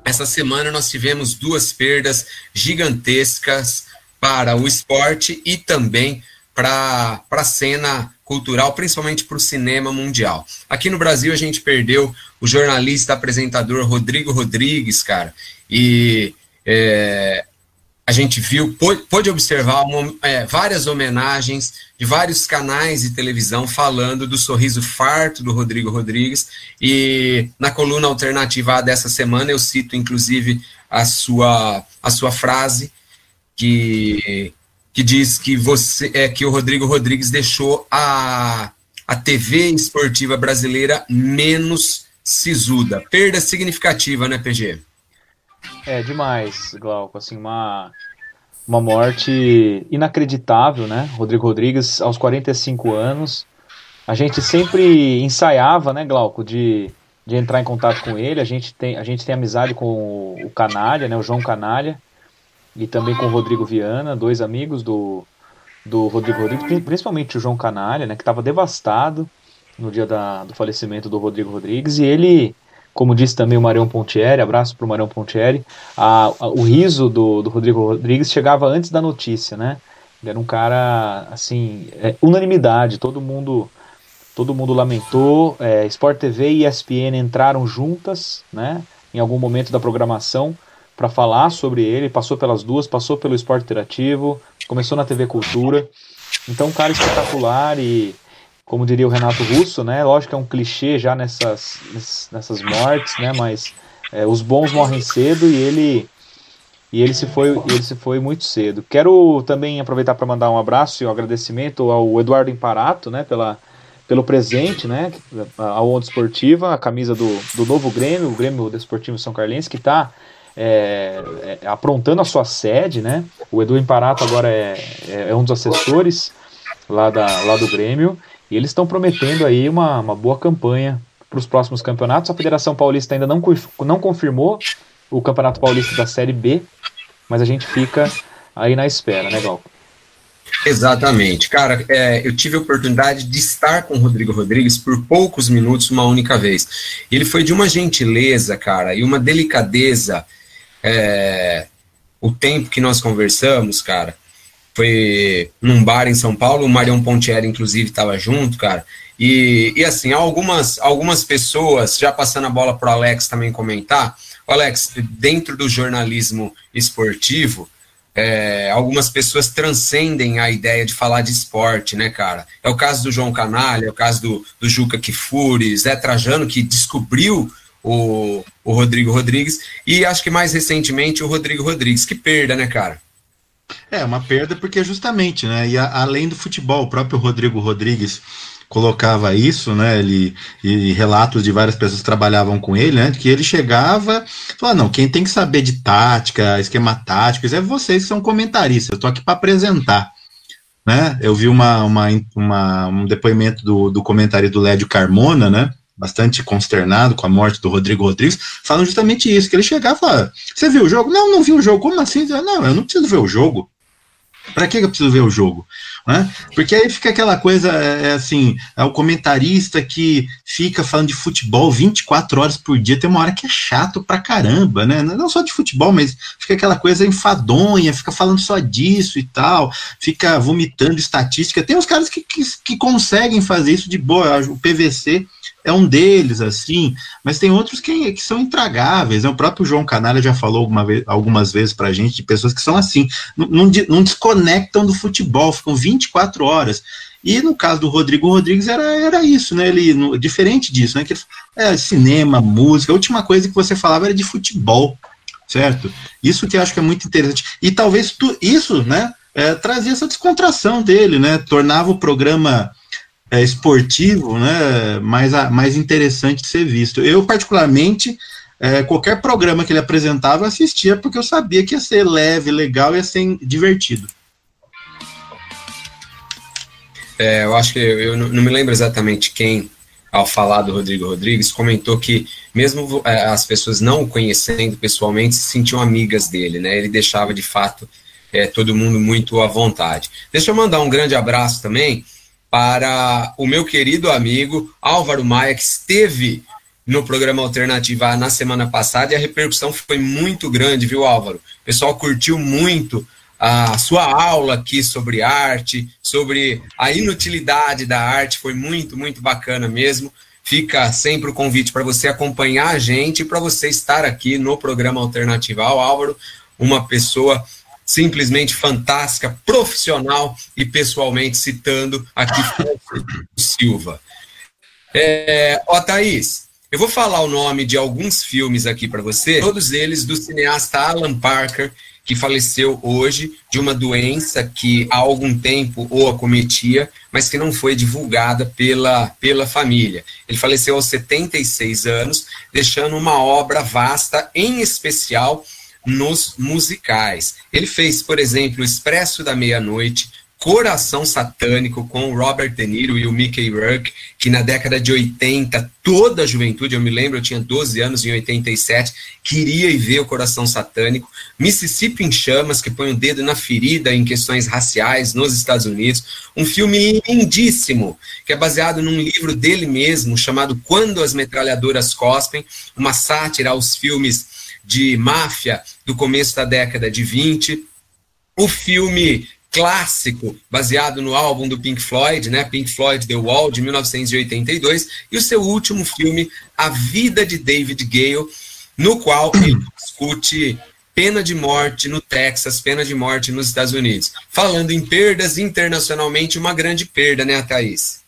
essa semana nós tivemos duas perdas gigantescas para o esporte e também para a cena cultural, principalmente para o cinema mundial. Aqui no Brasil a gente perdeu o jornalista apresentador Rodrigo Rodrigues, cara, e é, a gente viu, pôde, observar uma, é, várias homenagens de vários canais de televisão falando do sorriso farto do Rodrigo Rodrigues. E na coluna alternativa dessa semana eu cito, inclusive, a sua, a sua frase que, que diz que você é que o Rodrigo Rodrigues deixou a, a TV esportiva brasileira menos sisuda. Perda significativa, né, PG? É demais, Glauco, assim, uma, uma morte inacreditável, né? Rodrigo Rodrigues, aos 45 anos. A gente sempre ensaiava, né, Glauco, de, de entrar em contato com ele. A gente tem, a gente tem amizade com o, Canalha, né, o João Canalha, e também com o Rodrigo Viana, dois amigos do, do Rodrigo Rodrigues, principalmente o João Canalha, né, que estava devastado no dia da, do falecimento do Rodrigo Rodrigues, e ele como disse também o Marião Pontieri, abraço para o Marião Pontieri, a, a, o riso do, do Rodrigo Rodrigues chegava antes da notícia, né? Ele era um cara, assim, é, unanimidade, todo mundo todo mundo lamentou, é, Sport TV e ESPN entraram juntas, né, em algum momento da programação, para falar sobre ele, passou pelas duas, passou pelo Esporte Interativo, começou na TV Cultura, então um cara espetacular e como diria o Renato Russo, né? Lógico que é um clichê já nessas, nessas mortes, né? Mas é, os bons morrem cedo e ele e ele se foi ele se foi muito cedo. Quero também aproveitar para mandar um abraço e um agradecimento ao Eduardo Imparato, né? Pela pelo presente, né? A Onda Esportiva, a camisa do, do novo Grêmio, o Grêmio Desportivo São Carlense, que está é, é, aprontando a sua sede, né? O Edu Imparato agora é, é, é um dos assessores lá, da, lá do Grêmio, e eles estão prometendo aí uma, uma boa campanha para os próximos campeonatos. A Federação Paulista ainda não, não confirmou o Campeonato Paulista da Série B, mas a gente fica aí na espera, né, Gal? Exatamente. Cara, é, eu tive a oportunidade de estar com o Rodrigo Rodrigues por poucos minutos, uma única vez. Ele foi de uma gentileza, cara, e uma delicadeza. É, o tempo que nós conversamos, cara, foi num bar em São Paulo, o Marião Pontieri, inclusive, estava junto, cara. E, e assim, algumas, algumas pessoas, já passando a bola para o Alex também comentar, Alex, dentro do jornalismo esportivo, é, algumas pessoas transcendem a ideia de falar de esporte, né, cara? É o caso do João Canalha, é o caso do, do Juca Kifuri, Zé Trajano, que descobriu o, o Rodrigo Rodrigues, e acho que mais recentemente o Rodrigo Rodrigues. Que perda, né, cara? É, uma perda porque justamente, né, e a, além do futebol, o próprio Rodrigo Rodrigues colocava isso, né? Ele e relatos de várias pessoas que trabalhavam com ele, né? Que ele chegava, falava, não, quem tem que saber de tática, esquema tático, é vocês que são comentaristas. Eu tô aqui para apresentar. Né? Eu vi uma, uma, uma, um depoimento do, do comentário do Lédio Carmona, né? Bastante consternado com a morte do Rodrigo Rodrigues, falando justamente isso, que ele chegava você viu o jogo? Não, não vi o jogo. Como assim? Não, eu não preciso ver o jogo. Para que eu preciso ver o jogo? Né? Porque aí fica aquela coisa, é, é, assim, é o comentarista que fica falando de futebol 24 horas por dia, tem uma hora que é chato pra caramba, né? Não só de futebol, mas fica aquela coisa enfadonha, fica falando só disso e tal, fica vomitando estatística. Tem uns caras que, que, que conseguem fazer isso de boa, o PVC é um deles, assim, mas tem outros que, que são intragáveis. Né? O próprio João Canalha já falou vez, algumas vezes pra gente de pessoas que são assim, não, não, não desconectam do futebol, ficam 24 horas. E no caso do Rodrigo Rodrigues era, era isso, né? Ele, no, diferente disso, né? Que é cinema, música, a última coisa que você falava era de futebol, certo? Isso que eu acho que é muito interessante. E talvez tu, isso, né? É, trazia essa descontração dele, né? Tornava o programa é, esportivo, né, mais, mais interessante de ser visto. Eu, particularmente, é, qualquer programa que ele apresentava, eu assistia porque eu sabia que ia ser leve, legal, ia ser divertido. É, eu acho que eu, eu não me lembro exatamente quem, ao falar do Rodrigo Rodrigues, comentou que mesmo é, as pessoas não o conhecendo pessoalmente, se sentiam amigas dele, né? Ele deixava de fato é, todo mundo muito à vontade. Deixa eu mandar um grande abraço também para o meu querido amigo Álvaro Maia, que esteve no programa Alternativa na semana passada e a repercussão foi muito grande, viu, Álvaro? O pessoal curtiu muito a sua aula aqui sobre arte, sobre a inutilidade da arte, foi muito, muito bacana mesmo. Fica sempre o convite para você acompanhar a gente e para você estar aqui no programa Alternativa. Álvaro, uma pessoa simplesmente fantástica, profissional e pessoalmente citando aqui Silva. É, ó, Thaís, eu vou falar o nome de alguns filmes aqui para você, todos eles do cineasta Alan Parker, que faleceu hoje de uma doença que há algum tempo o acometia, mas que não foi divulgada pela, pela família. Ele faleceu aos 76 anos, deixando uma obra vasta, em especial nos musicais. Ele fez, por exemplo, Expresso da Meia-Noite, Coração Satânico com Robert De Niro e o Mickey Rourke, que na década de 80, toda a juventude, eu me lembro, eu tinha 12 anos em 87, queria ir ver o Coração Satânico. Mississippi em Chamas, que põe o dedo na ferida em questões raciais nos Estados Unidos. Um filme lindíssimo, que é baseado num livro dele mesmo, chamado Quando as Metralhadoras Cospem, uma sátira aos filmes de máfia do começo da década de 20. O filme clássico, baseado no álbum do Pink Floyd, né? Pink Floyd The Wall, de 1982, e o seu último filme, A Vida de David Gale, no qual ele discute pena de morte no Texas, pena de morte nos Estados Unidos. Falando em perdas internacionalmente, uma grande perda, né, Thaís?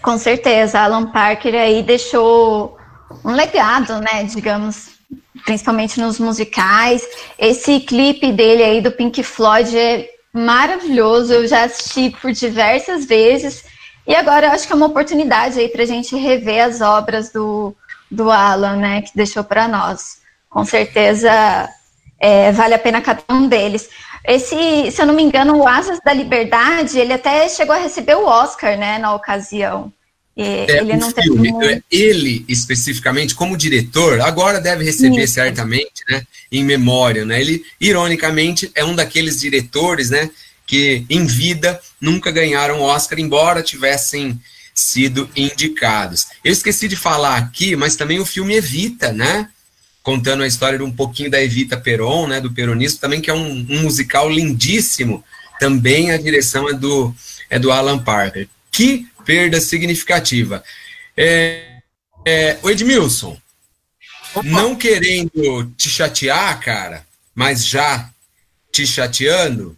Com certeza, Alan Parker aí deixou um legado, né, digamos, principalmente nos musicais. Esse clipe dele aí do Pink Floyd é maravilhoso, eu já assisti por diversas vezes. E agora eu acho que é uma oportunidade aí para a gente rever as obras do, do Alan, né, que deixou para nós. Com certeza é, vale a pena cada um deles. Esse, se eu não me engano, o Asas da Liberdade, ele até chegou a receber o Oscar, né, na ocasião. É, ele não filme, teve... ele especificamente como diretor, agora deve receber Isso. certamente, né, em memória, né? Ele ironicamente é um daqueles diretores, né, que em vida nunca ganharam Oscar, embora tivessem sido indicados. Eu esqueci de falar aqui, mas também o filme Evita, né? Contando a história de um pouquinho da Evita Peron, né? Do peronismo, também que é um, um musical lindíssimo. Também a direção é do, é do Alan Parker. Que perda significativa. É, é, o Edmilson, Opa. não querendo te chatear, cara, mas já te chateando,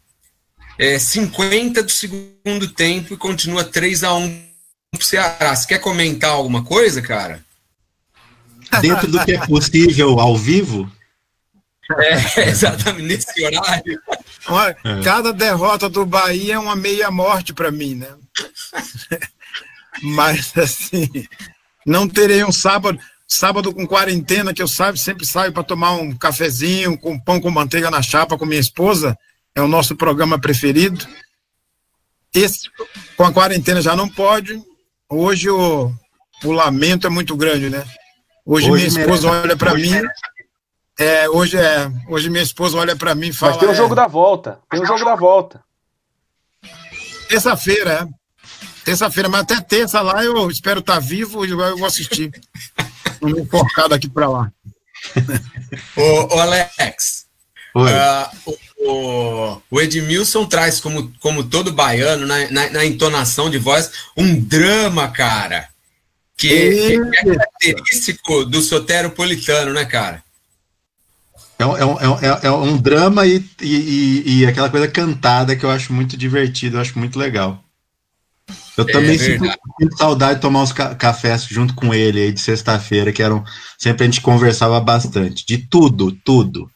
é 50 do segundo tempo e continua 3 a 1 pro Ceará. Você quer comentar alguma coisa, cara? Dentro do que é possível ao vivo? É, [laughs] exatamente, nesse horário. Olha, é. Cada derrota do Bahia é uma meia morte para mim, né? [laughs] Mas, [laughs] assim, não terei um sábado, sábado com quarentena, que eu sabe, sempre saio para tomar um cafezinho com pão com manteiga na chapa com minha esposa. É o nosso programa preferido. Esse, com a quarentena já não pode, Hoje o, o lamento é muito grande, né? Hoje, hoje minha esposa merece. olha para mim. É, hoje é. Hoje minha esposa olha para mim e fala. Mas tem o jogo é, da volta. Tem o jogo da volta. Terça-feira, é. Terça-feira, mas até terça lá eu espero estar tá vivo e eu vou assistir. [laughs] Não me enforcado aqui para lá. ô, ô, Alex. Uh, o, o Edmilson traz, como, como todo baiano, na, na, na entonação de voz, um drama, cara. Que, que é característico do soteropolitano, né, cara? É um, é um, é, é um drama e, e, e, aquela coisa cantada que eu acho muito divertido, eu acho muito legal. Eu é também sinto, sinto, saudade de tomar uns ca cafés junto com ele aí de sexta-feira, que eram. Sempre a gente conversava bastante. De tudo, tudo.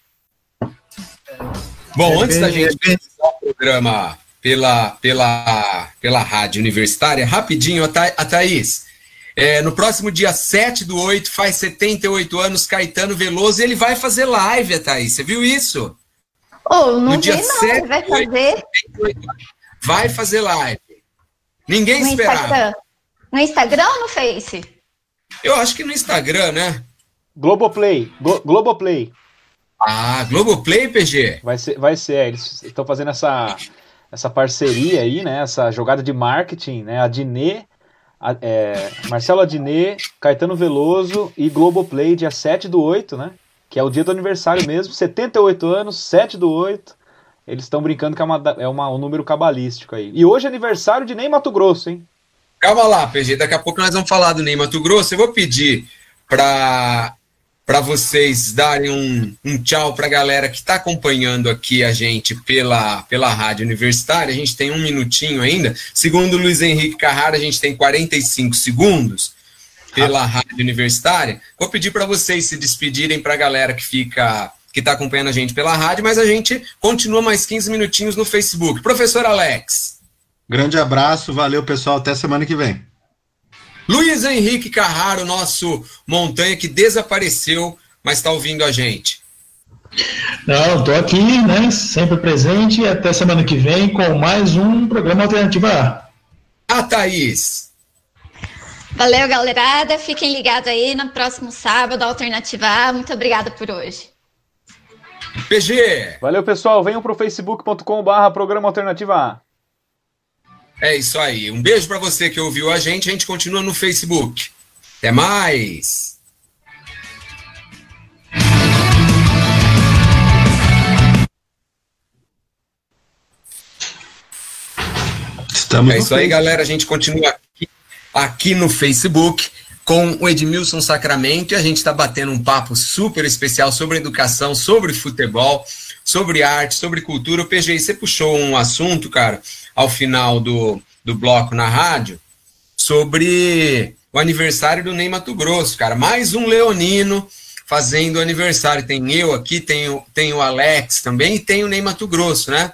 Bom, é antes bem, da gente é começar o programa pela, pela, pela rádio universitária, rapidinho, a, Tha a Thaís. É, no próximo dia 7 do 8, faz 78 anos, Caetano Veloso, e ele vai fazer live, a Thaís. Você viu isso? Oh, não no dia vi, não. 7 vai fazer? 8, vai fazer live. Ninguém no esperava. Instagram. No Instagram ou no Face? Eu acho que no Instagram, né? Globoplay. Glo Globoplay. Ah, Globoplay, PG? Vai ser, vai ser. É, eles estão fazendo essa, essa parceria aí, né? Essa jogada de marketing, né? A Dinê, a, é, Marcelo Adnet, Caetano Veloso e Globoplay, dia 7 do 8, né? Que é o dia do aniversário mesmo, 78 anos, 7 do 8. Eles estão brincando que é, uma, é uma, um número cabalístico aí. E hoje é aniversário de Ney Mato Grosso, hein? Calma lá, PG, daqui a pouco nós vamos falar do Ney Mato Grosso. Eu vou pedir para para vocês darem um, um tchau para a galera que está acompanhando aqui a gente pela, pela rádio universitária. A gente tem um minutinho ainda. Segundo o Luiz Henrique Carrara, a gente tem 45 segundos pela ah. rádio universitária. Vou pedir para vocês se despedirem para a galera que fica que está acompanhando a gente pela rádio, mas a gente continua mais 15 minutinhos no Facebook. Professor Alex. Grande abraço, valeu pessoal, até semana que vem. Luiz Henrique Carraro, nosso montanha que desapareceu, mas está ouvindo a gente. Não, estou aqui, né? Sempre presente e até semana que vem com mais um programa Alternativa A. A Thaís. Valeu, galerada. Fiquem ligados aí no próximo sábado, Alternativa A. Muito obrigada por hoje. PG. Valeu, pessoal. Venham para o facebook.com/barra programa Alternativa A. É isso aí. Um beijo para você que ouviu a gente. A gente continua no Facebook. Até mais. Estamos é isso aí, galera. A gente continua aqui, aqui no Facebook com o Edmilson Sacramento e a gente está batendo um papo super especial sobre educação, sobre futebol, sobre arte, sobre cultura. O PGI, você puxou um assunto, cara, ao final do, do bloco na rádio sobre o aniversário do Ney Mato Grosso, cara. Mais um leonino fazendo aniversário. Tem eu aqui, tem, tem o Alex também e tem o Ney Mato Grosso, né?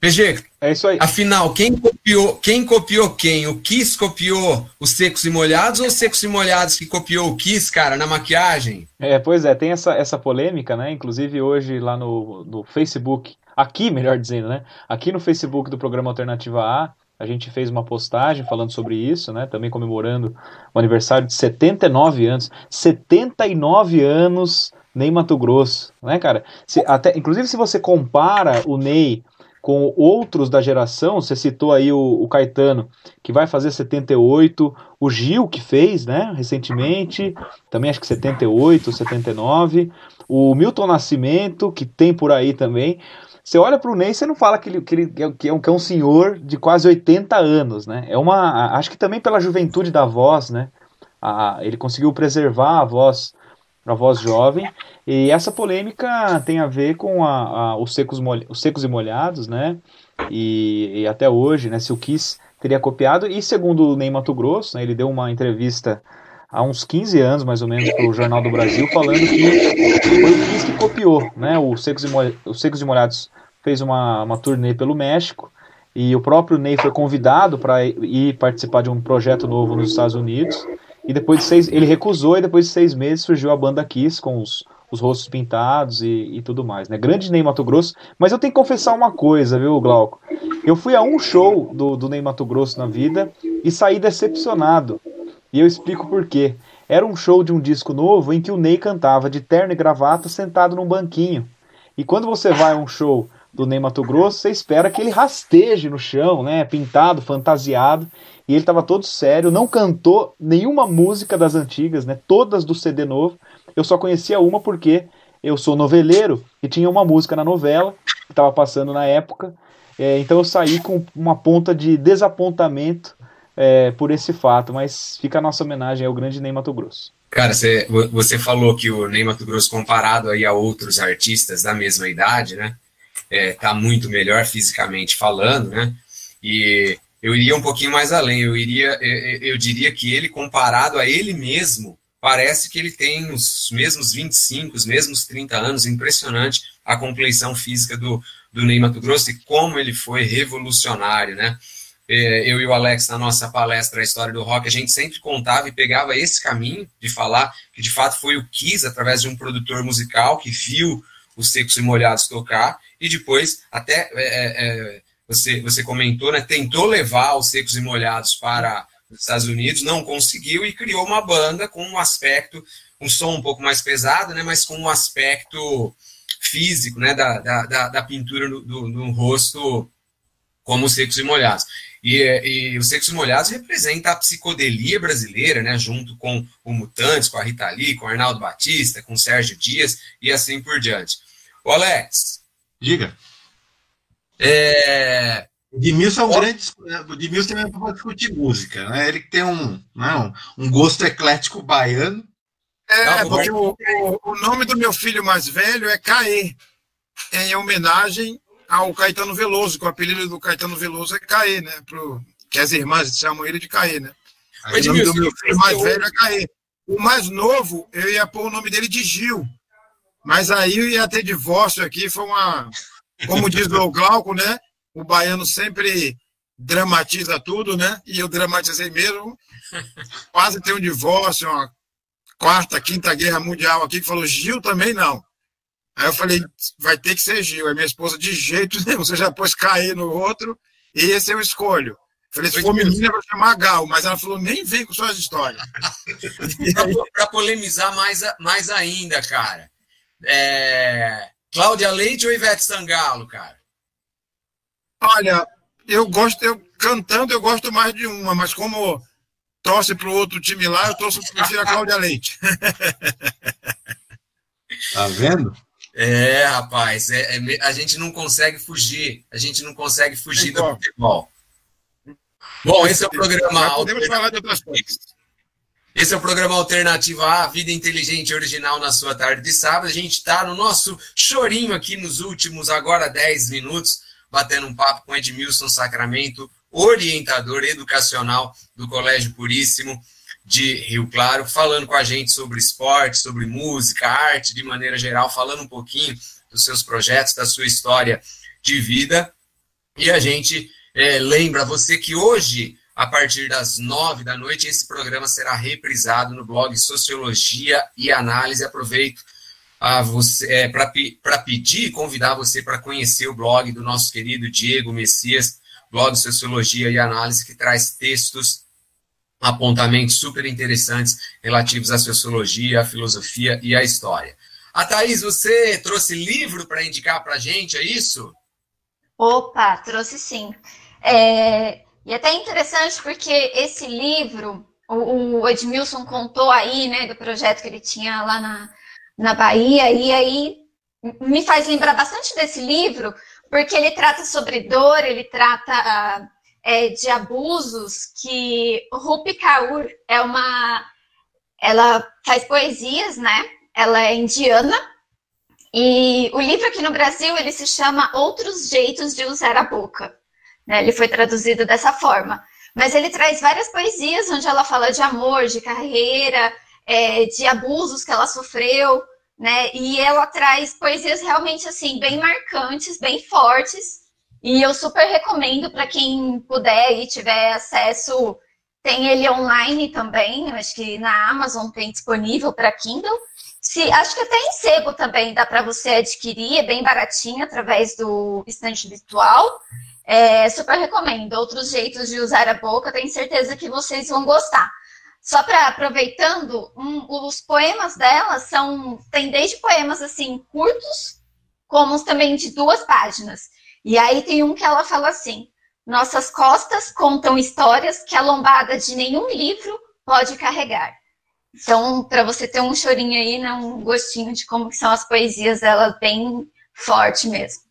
PG, é isso aí. Afinal, quem copiou, quem copiou quem? O Kiss copiou os secos e molhados ou os secos e molhados que copiou o Kiss, cara, na maquiagem? É, pois é, tem essa, essa polêmica, né? Inclusive hoje lá no, no Facebook, aqui, melhor dizendo, né? Aqui no Facebook do programa Alternativa A, a gente fez uma postagem falando sobre isso, né? Também comemorando o aniversário de 79 anos. 79 anos Ney Mato Grosso, né, cara? Se, até, inclusive, se você compara o Ney com outros da geração, você citou aí o, o, Caetano, que vai fazer 78, o Gil, que fez, né, recentemente, também acho que 78, 79, o Milton Nascimento, que tem por aí também. Você olha para o Ney, você não fala que ele, que, ele, que, é um, que é um senhor de quase 80 anos, né? É uma, acho que também pela juventude da voz, né? A, ele conseguiu preservar a voz, a voz jovem. E essa polêmica tem a ver com a, a, os, secos, os secos e molhados, né? E, e, até hoje, né? Se o Kiss teria copiado. E segundo o Ney Mato Grosso, né, ele deu uma entrevista há uns 15 anos, mais ou menos, para o Jornal do Brasil, falando que foi o Kiss que copiou, né? Os Secos e, os secos e Molhados fez uma, uma turnê pelo México e o próprio Ney foi convidado para ir participar de um projeto novo nos Estados Unidos e depois de seis, ele recusou e depois de seis meses surgiu a banda Kiss com os, os rostos pintados e, e tudo mais, né? Grande Ney Mato Grosso, mas eu tenho que confessar uma coisa, viu, Glauco? Eu fui a um show do, do Ney Mato Grosso na vida e saí decepcionado. E eu explico por quê. Era um show de um disco novo em que o Ney cantava de terno e gravata sentado num banquinho. E quando você vai a um show do Ney Mato Grosso, você espera que ele rasteje no chão, né? Pintado, fantasiado. E ele estava todo sério, não cantou nenhuma música das antigas, né? Todas do CD novo. Eu só conhecia uma porque eu sou noveleiro e tinha uma música na novela que estava passando na época. É, então eu saí com uma ponta de desapontamento é, por esse fato. Mas fica a nossa homenagem ao grande Ney Mato Grosso. Cara, você, você falou que o Ney Mato Grosso, comparado aí a outros artistas da mesma idade, né? É, tá muito melhor fisicamente falando, né? E eu iria um pouquinho mais além, eu iria, eu, eu diria que ele, comparado a ele mesmo, parece que ele tem os mesmos 25, os mesmos 30 anos, impressionante a compleição física do, do Ney Mato Grosso e como ele foi revolucionário, né? É, eu e o Alex, na nossa palestra A História do Rock, a gente sempre contava e pegava esse caminho de falar que de fato foi o Kiss, através de um produtor musical que viu os Secos e Molhados tocar e depois até é, é, é, você, você comentou, né, tentou levar os secos e molhados para os Estados Unidos, não conseguiu e criou uma banda com um aspecto, um som um pouco mais pesado, né, mas com um aspecto físico, né, da, da, da pintura do, no rosto como os secos e molhados. E, e, os Secos e Molhados representa a psicodelia brasileira, né, junto com o Mutantes, com a Rita Lee, com o Arnaldo Batista, com o Sérgio Dias e assim por diante. O Alex, Diga. É... O Dimilson é um grande. O Dimilson também pode discutir música, né? Ele tem um, né, um gosto eclético baiano. É, porque o, o, nome do meu filho mais velho é Caê, em homenagem ao Caetano Veloso, que o apelido do Caetano Veloso é Caê, né? Pro, que as irmãs chamam ele de Caê, né? o nome do meu filho mais velho é Caê. O mais novo, eu ia pôr o nome dele de Gil. Mas aí ia ter divórcio aqui, foi uma. Como diz o Glauco, né? O baiano sempre dramatiza tudo, né? E eu dramatizei mesmo. Quase tem um divórcio, uma quarta, quinta guerra mundial aqui, que falou, Gil também não. Aí eu falei, vai ter que ser Gil. Aí minha esposa, de jeito [laughs] nenhum, você já pôs cair no outro, e esse eu escolho. Falei, se for menina, vou chamar Gal, mas ela falou, nem vem com suas histórias. [laughs] Para polemizar mais, mais ainda, cara. É... Cláudia Leite ou Ivete Sangalo, cara? Olha, eu gosto, eu cantando eu gosto mais de uma, mas como torce para o outro time lá, eu torço prefiro a Cláudia Leite. [laughs] tá vendo? É, rapaz, é, é, a gente não consegue fugir, a gente não consegue fugir do futebol. Bom, esse é o programa. Podemos falar de outras coisas. Esse é o programa Alternativa A, Vida Inteligente Original na sua tarde de sábado. A gente está no nosso chorinho aqui nos últimos, agora 10 minutos, batendo um papo com Edmilson Sacramento, orientador educacional do Colégio Puríssimo de Rio Claro, falando com a gente sobre esporte, sobre música, arte de maneira geral, falando um pouquinho dos seus projetos, da sua história de vida. E a gente é, lembra você que hoje, a partir das nove da noite, esse programa será reprisado no blog Sociologia e Análise. Aproveito a você é, para pedir e convidar você para conhecer o blog do nosso querido Diego Messias, blog Sociologia e Análise, que traz textos, apontamentos super interessantes relativos à sociologia, à filosofia e à história. A Thaís, você trouxe livro para indicar para gente, é isso? Opa, trouxe sim. É, e até interessante porque esse livro, o, o, Edmilson contou aí, né, do projeto que ele tinha lá na, na Bahia, e aí me faz lembrar bastante desse livro, porque ele trata sobre dor, ele trata é, de abusos, que Rupi Kaur é uma... Ela faz poesias, né? Ela é indiana, e o livro aqui no Brasil ele se chama Outros Jeitos de Usar a Boca. Né? Ele foi traduzido dessa forma. Mas ele traz várias poesias onde ela fala de amor, de carreira, é, de abusos que ela sofreu, né? E ela traz poesias realmente assim bem marcantes, bem fortes. E eu super recomendo para quem puder e tiver acesso. Tem ele online também, acho que na Amazon tem disponível para Kindle. Se, acho que até em sebo também dá para você adquirir, é bem baratinho através do estante virtual. É, super recomendo. Outros jeitos de usar a boca, tenho certeza que vocês vão gostar. Só para aproveitando, um, os poemas dela são tem desde poemas assim curtos, como também de duas páginas. E aí tem um que ela fala assim: nossas costas contam histórias que a lombada de nenhum livro pode carregar. Então, para você ter um chorinho aí, né, um gostinho de como são as poesias, ela bem forte mesmo.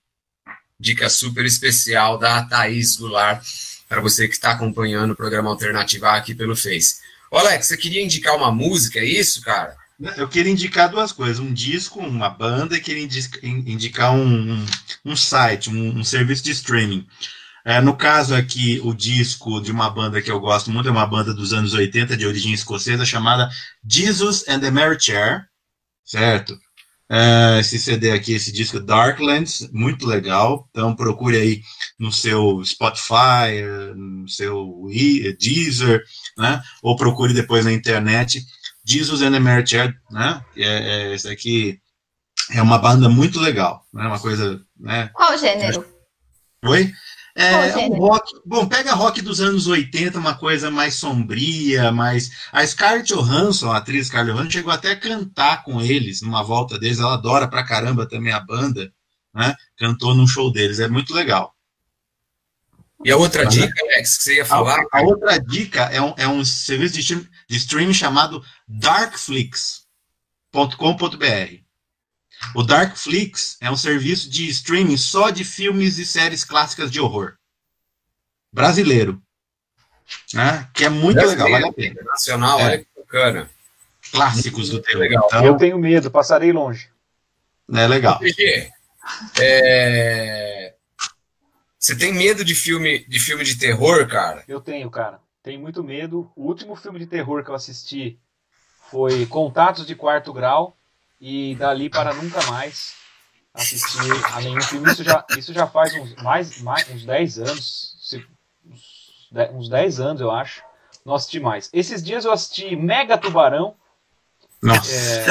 Dica super especial da Thaís Goulart, para você que está acompanhando o programa Alternativa aqui pelo Face. Ô Alex, você queria indicar uma música, é isso, cara? Eu queria indicar duas coisas: um disco, uma banda, e queria indicar um, um, site, um, um serviço de streaming. É, no caso aqui, o disco de uma banda que eu gosto muito, é uma banda dos anos 80, de origem escocesa, chamada Jesus and the Mary Chair, certo? É, esse CD aqui, esse disco Darklands, muito legal. Então procure aí no seu Spotify, no seu Deezer, né? Ou procure depois na internet Jesus and the Mary Chair, né? É, é, esse aqui é uma banda muito legal, né? Uma coisa, né? Qual gênero? Oi? É, um rock. Bom, pega rock dos anos 80, uma coisa mais sombria, mais. A Scarlett Johansson, a atriz Scarlett Johansson, chegou até a cantar com eles numa volta deles. Ela adora pra caramba também a banda, né? Cantou num show deles, é muito legal. E a outra dica, Alex, que você ia falar? A, a outra dica é um, é um serviço de, de streaming chamado darkflix.com.br. O Darkflix é um serviço de streaming só de filmes e séries clássicas de horror. Brasileiro. Né? Que é muito Brasileiro, legal, vale a pena. Nacional, é. olha que bacana. Clássicos do terror. Então, eu tenho medo, passarei longe. É legal. É... Você tem medo de filme, de filme de terror, cara? Eu tenho, cara. Tenho muito medo. O último filme de terror que eu assisti foi Contatos de Quarto Grau e dali para nunca mais assistir a nenhum filme. Isso já, isso já faz uns, mais, mais, uns 10 anos, uns 10 anos eu acho, não assisti mais. Esses dias eu assisti Mega Tubarão, nossa. É...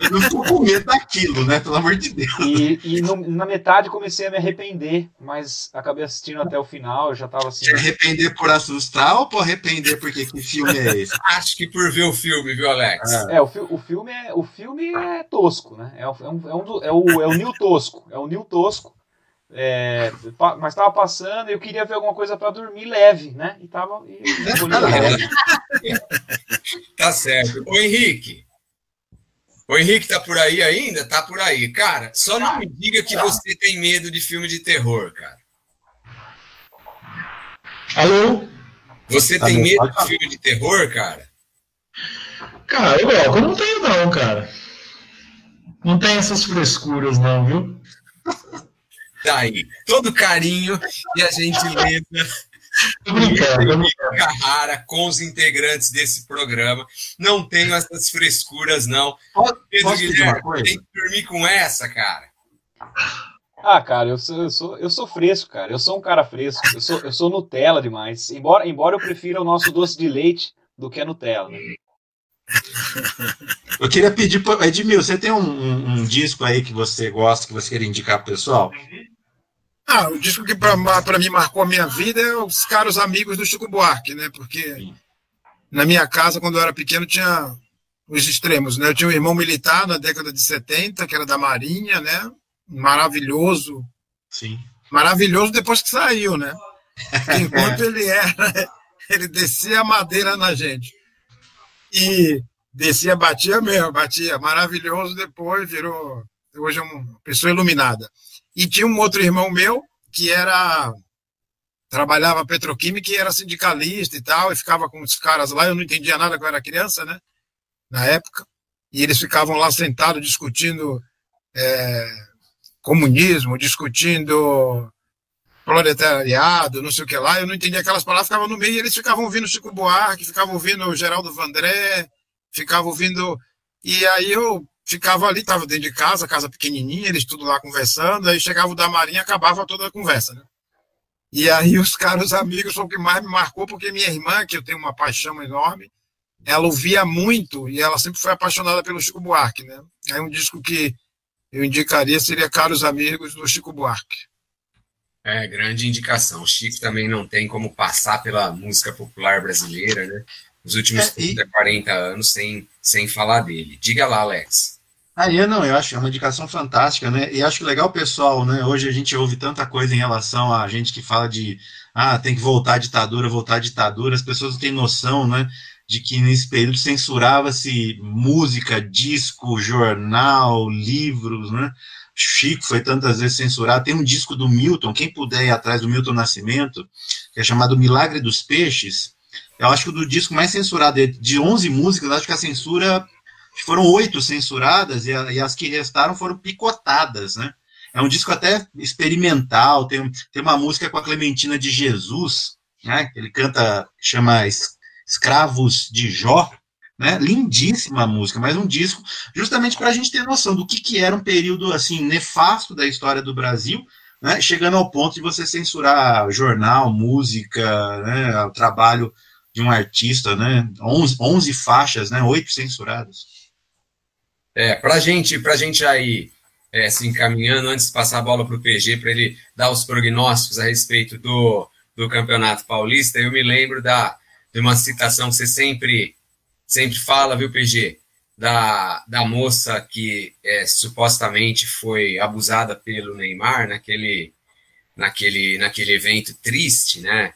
Eu não ficou com medo daquilo, né? Pelo amor de Deus. E, e no, na metade comecei a me arrepender, mas acabei assistindo até o final, já tava assim. Se arrepender por assustar ou por arrepender porque que filme é esse? Acho que por ver o filme, viu, Alex? É, é o, fi o, filme é, o filme é tosco, né? É, é, um, é, um do, é, o, é o Nil Tosco. É o Nil Tosco. É, mas estava passando e eu queria ver alguma coisa para dormir leve, né? E tava. E, e tá certo. Ô Henrique, o Henrique tá por aí ainda? Tá por aí. Cara, só não me diga que você tem medo de filme de terror, cara. Alô? Você tem Alô? medo de filme de terror, cara? Cara, eu, eu não tenho não, cara. Não tem essas frescuras não, viu? Tá aí. Todo carinho e a gentileza Carrara com os integrantes desse programa. Não tenho essas frescuras, não. Pedro Guilherme, tem que dormir com essa, cara. Ah, cara, eu sou, eu sou, eu sou fresco, cara. Eu sou um cara fresco. Eu sou, eu sou Nutella demais. Embora, embora eu prefira o nosso doce de leite do que a Nutella. Né? Eu queria pedir, Edmil, você tem um, um, um, disco aí que você gosta, que você quer indicar pro pessoal? Ah, o disco que para mim marcou a minha vida é Os Caros Amigos do Chico Buarque, né? Porque Sim. na minha casa, quando eu era pequeno, tinha os extremos, né? Eu tinha um irmão militar na década de 70, que era da Marinha, né? Maravilhoso. Sim. Maravilhoso depois que saiu, né? [laughs] Enquanto ele era, ele descia a madeira na gente. E descia, batia mesmo, batia. Maravilhoso depois, virou. Hoje é uma pessoa iluminada. E tinha um outro irmão meu que era trabalhava petroquímica e era sindicalista e tal, e ficava com os caras lá, eu não entendia nada quando era criança, né? Na época. E eles ficavam lá sentados discutindo é, comunismo, discutindo proletariado, não sei o que lá, eu não entendia aquelas palavras, ficava no meio e eles ficavam ouvindo Chico Buarque, ficavam ouvindo Geraldo Vandré, ficavam ouvindo. E aí eu ficava ali, estava dentro de casa, casa pequenininha, eles tudo lá conversando, aí chegava o da Marinha acabava toda a conversa, né? E aí os caros amigos foi o que mais me marcou, porque minha irmã, que eu tenho uma paixão enorme, ela ouvia muito e ela sempre foi apaixonada pelo Chico Buarque, né? Aí um disco que eu indicaria seria Caros Amigos do Chico Buarque. É, grande indicação. O Chico também não tem como passar pela música popular brasileira, né? Os últimos é, e... 40 anos sem, sem falar dele. Diga lá, Alex. Eu não, eu acho é uma indicação fantástica, né? E acho legal, pessoal, né? Hoje a gente ouve tanta coisa em relação a gente que fala de ah, tem que voltar à ditadura, voltar à ditadura. As pessoas não têm noção, né? De que nesse período censurava-se música, disco, jornal, livros, né? Chico foi tantas vezes censurado. Tem um disco do Milton, quem puder ir atrás do Milton Nascimento, que é chamado Milagre dos Peixes. Eu acho que o do disco mais censurado, de 11 músicas, acho que a censura foram oito censuradas e, a, e, as que restaram foram picotadas, né? É um disco até experimental, tem, tem uma música com a Clementina de Jesus, né? Ele canta, chama Escravos de Jó, né? Lindíssima música, mas um disco justamente para a gente ter noção do que, que era um período assim nefasto da história do Brasil, né? Chegando ao ponto de você censurar jornal, música, né? O trabalho de um artista, né? 11, 11 faixas, né? Oito censuradas. É, para gente, a gente aí é, se encaminhando, antes de passar a bola para o PG, para ele dar os prognósticos a respeito do, do Campeonato Paulista, eu me lembro da, de uma citação que você sempre, sempre fala, viu, PG? Da, da moça que é, supostamente foi abusada pelo Neymar naquele, naquele, naquele evento triste, né?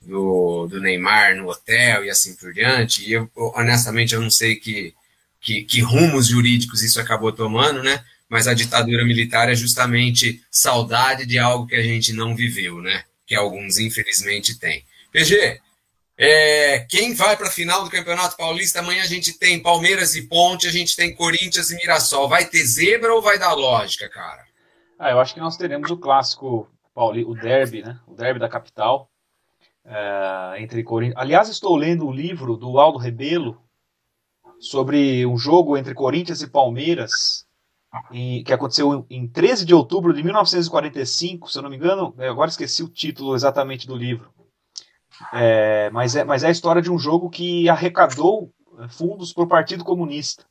Do, do Neymar no hotel e assim por diante. E eu, honestamente, eu não sei que que, que rumos jurídicos isso acabou tomando, né? Mas a ditadura militar é justamente saudade de algo que a gente não viveu, né? Que alguns, infelizmente, têm. PG, é, quem vai para a final do Campeonato Paulista? Amanhã a gente tem Palmeiras e Ponte, a gente tem Corinthians e Mirassol. Vai ter zebra ou vai dar lógica, cara? Ah, eu acho que nós teremos o clássico, Pauli, o derby, né? O derby da capital. É, entre Corinthians. Aliás, estou lendo o livro do Aldo Rebelo, sobre um jogo entre Corinthians e Palmeiras, em, que aconteceu em 13 de outubro de 1945, se eu não me engano, agora esqueci o título exatamente do livro. É, mas, é, mas é a história de um jogo que arrecadou é, fundos para o Partido Comunista.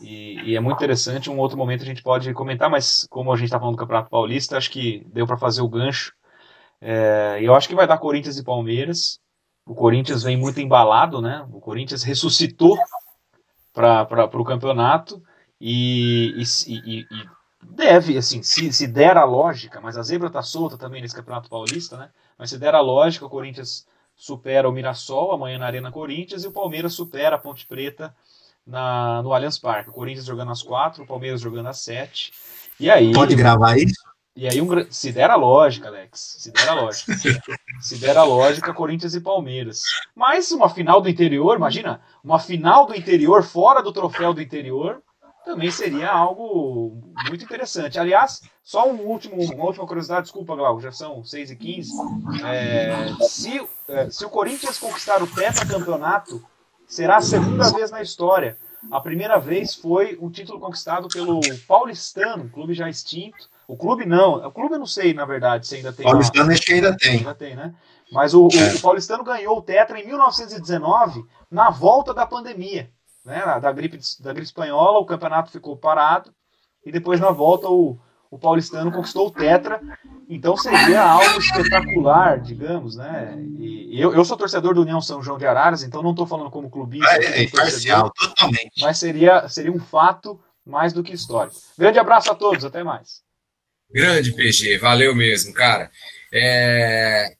E, e, é muito interessante. Um outro momento a gente pode comentar, mas como a gente está falando do Campeonato Paulista, acho que deu para fazer o gancho. É, eu acho que vai dar Corinthians e Palmeiras. O Corinthians vem muito embalado, né? O Corinthians ressuscitou para o campeonato e, e, e, e, deve, assim, se, se der a lógica, mas a zebra está solta também nesse Campeonato Paulista, né? Mas se der a lógica, o Corinthians supera o Mirassol amanhã na Arena Corinthians e o Palmeiras supera a Ponte Preta na, no Allianz Parque. O Corinthians jogando às quatro, o Palmeiras jogando às sete. E aí. Pode gravar isso? E aí, um, se der a lógica, Alex, se der a lógica, [laughs] se der a lógica, Corinthians e Palmeiras. Mas uma final do interior, imagina, uma final do interior fora do troféu do interior, também seria algo muito interessante. Aliás, só um último, uma última curiosidade, desculpa, Glauco, já são 6 e 15 é, se, é, se o Corinthians conquistar o tetracampeonato, será a segunda vez na história. A primeira vez foi um título conquistado pelo Paulistano, clube já extinto, O clube não. O clube eu não sei, na verdade, se ainda tem. Paulistano acho que ainda tem. Ainda tem, né? Mas o, é. o, Paulistano ganhou o Tetra em 1919, na volta da pandemia. Né? Da, gripe, da gripe espanhola, o campeonato ficou parado. E depois, na volta, o, o Paulistano conquistou o Tetra. Então seria algo espetacular, digamos, né? E eu, eu sou torcedor do União São João de Araras, então não estou falando como clubista. É, é parcial, totalmente. Mas seria, seria um fato mais do que histórico. Grande abraço a todos, até mais. Grande PG, valeu mesmo, cara. É...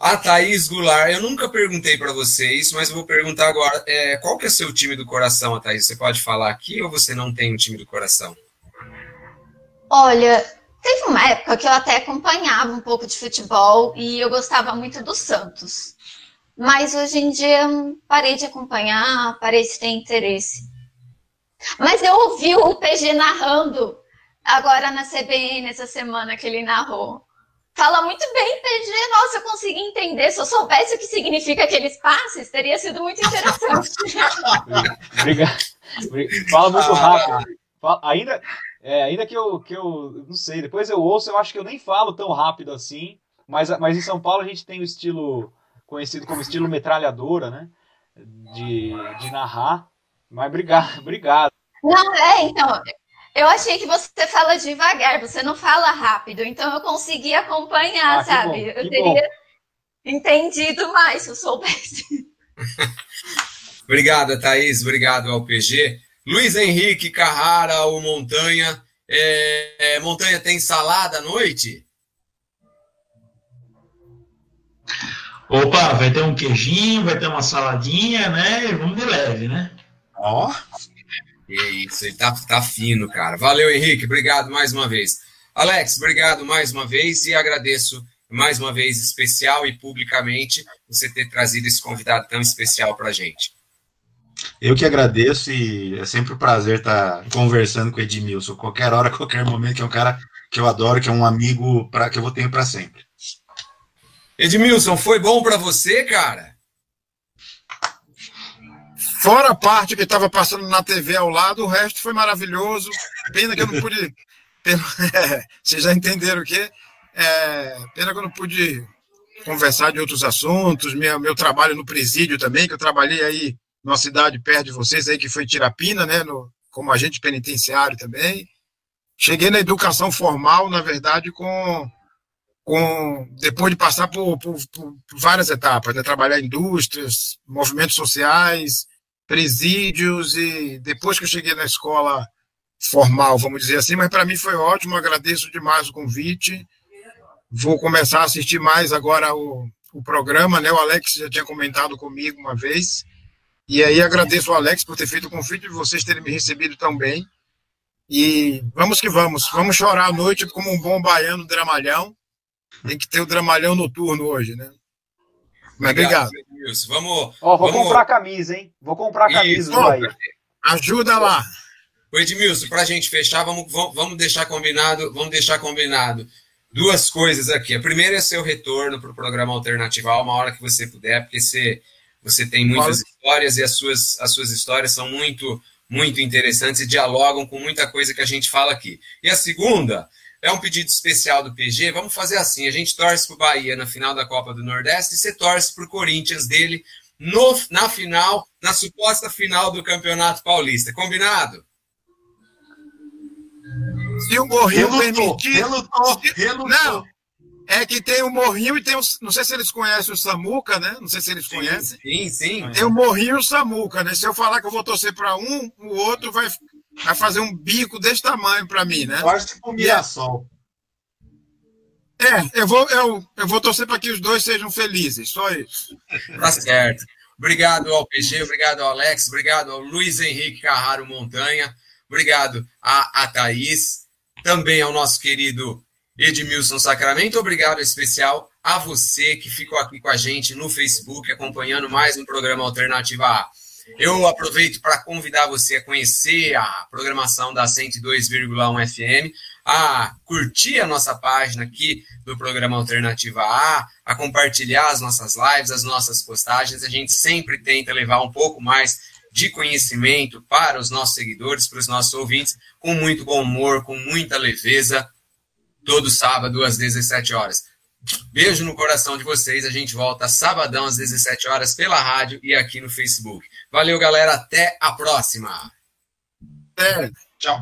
A Thaís Goulart, eu nunca perguntei para você isso, mas vou perguntar agora. É, qual que é seu time do coração, Thaís? Você pode falar aqui ou você não tem um time do coração? Olha, teve uma época que eu até acompanhava um pouco de futebol e eu gostava muito do Santos. Mas hoje em dia parei de acompanhar, parei de ter interesse. Mas eu ouvi o PG narrando agora na CBN essa semana que ele narrou. Fala muito bem, PG. Nossa, eu consegui entender. Se eu soubesse o que significa aqueles passes, teria sido muito interessante. [laughs] Obrigado. Fala muito rápido. Fala, ainda, é, ainda que eu, que eu não sei, depois eu ouço, eu acho que eu nem falo tão rápido assim. Mas, mas em São Paulo a gente tem o estilo conhecido como estilo metralhadora, né? De, de narrar. Mas obrigado, [laughs] obrigado. Não, é, então, eu achei que você fala devagar, você não fala rápido, então eu consegui acompanhar, ah, sabe? Bom, eu teria bom. entendido mais se eu soubesse. [laughs] obrigado, Thaís, obrigado ao PG. Luiz Henrique Carrara, o Montanha. É, é, Montanha tem salada à noite? Opa, vai ter um queijinho, vai ter uma saladinha, né? Vamos de leve, né? Ó. Oh. É isso, ele tá, tá fino, cara. Valeu, Henrique. Obrigado mais uma vez. Alex, obrigado mais uma vez e agradeço mais uma vez especial e publicamente você ter trazido esse convidado tão especial para a gente. Eu que agradeço e é sempre um prazer estar conversando com o Edmilson, qualquer hora, qualquer momento, que é um cara que eu adoro, que é um amigo pra, que eu vou ter para sempre. Edmilson, foi bom para você, cara? Fora a parte que estava passando na TV ao lado, o resto foi maravilhoso. Pena que eu não pude. [laughs] É, vocês já entenderam o quê? É, pena que eu não pude conversar de outros assuntos. Meu, meu trabalho no presídio também, que eu trabalhei aí numa cidade perto de vocês, aí, que foi Tirapina, né? No, como agente penitenciário também. Cheguei na educação formal, na verdade, com, com depois de passar por, por, por várias etapas, né? trabalhar em indústrias, movimentos sociais, presídios e depois que eu cheguei na escola formal, vamos dizer assim, mas para mim foi ótimo, agradeço demais o convite. Vou começar a assistir mais agora o, o programa, né? O Alex já tinha comentado comigo uma vez. E aí agradeço ao Alex por ter feito o convite e vocês terem me recebido tão bem. E vamos que vamos. Vamos chorar à noite como um bom baiano dramalhão. Tem que ter o dramalhão noturno hoje, né? Mas obrigado. obrigado. Wilson. Vamos. Ó, vou vamos... comprar camisa, hein? Vou comprar camisa do Bahia. Ajuda lá. O Edmilson, para a gente fechar, vamos, vamos deixar combinado, vamos deixar combinado duas coisas aqui. A primeira é seu retorno para o programa Alternatival, uma hora que você puder, porque você, você tem muitas histórias e as suas, as suas histórias são muito, muito interessantes e dialogam com muita coisa que a gente fala aqui. E a segunda é um pedido especial do PG. Vamos fazer assim: a gente torce para o Bahia na final da Copa do Nordeste e você torce para o Corinthians dele no, na final, na suposta final do Campeonato Paulista. Combinado? Se o Morrinho permitir. Relutou, relutou. Não, é que tem o Morrinho e tem o. Não sei se eles conhecem o Samuca, né? Não sei se eles sim, conhecem. Sim, sim. Tem o Morrinho e o Samuca, né? Se eu falar que eu vou torcer para um, o outro vai vai fazer um bico desse tamanho para mim, né? Quase tipo Mirassol. É, eu vou, eu, eu vou torcer para que os dois sejam felizes, só isso. Tá certo. Obrigado ao PG, obrigado ao Alex, obrigado ao Luiz Henrique Carraro Montanha, obrigado a, a Thaís, também ao nosso querido Edmilson Sacramento, obrigado especial a você que ficou aqui com a gente no Facebook, acompanhando mais um programa Alternativa A. Eu aproveito para convidar você a conhecer a programação da 102,1 FM, a curtir a nossa página aqui do programa Alternativa A, a compartilhar as nossas lives, as nossas postagens. A gente sempre tenta levar um pouco mais de conhecimento para os nossos seguidores, para os nossos ouvintes, com muito bom humor, com muita leveza. todo sábado às 17 horas. Beijo no coração de vocês. A gente volta sabadão às 17 horas pela rádio e aqui no Facebook. Valeu, galera. Até a próxima. É, tchau.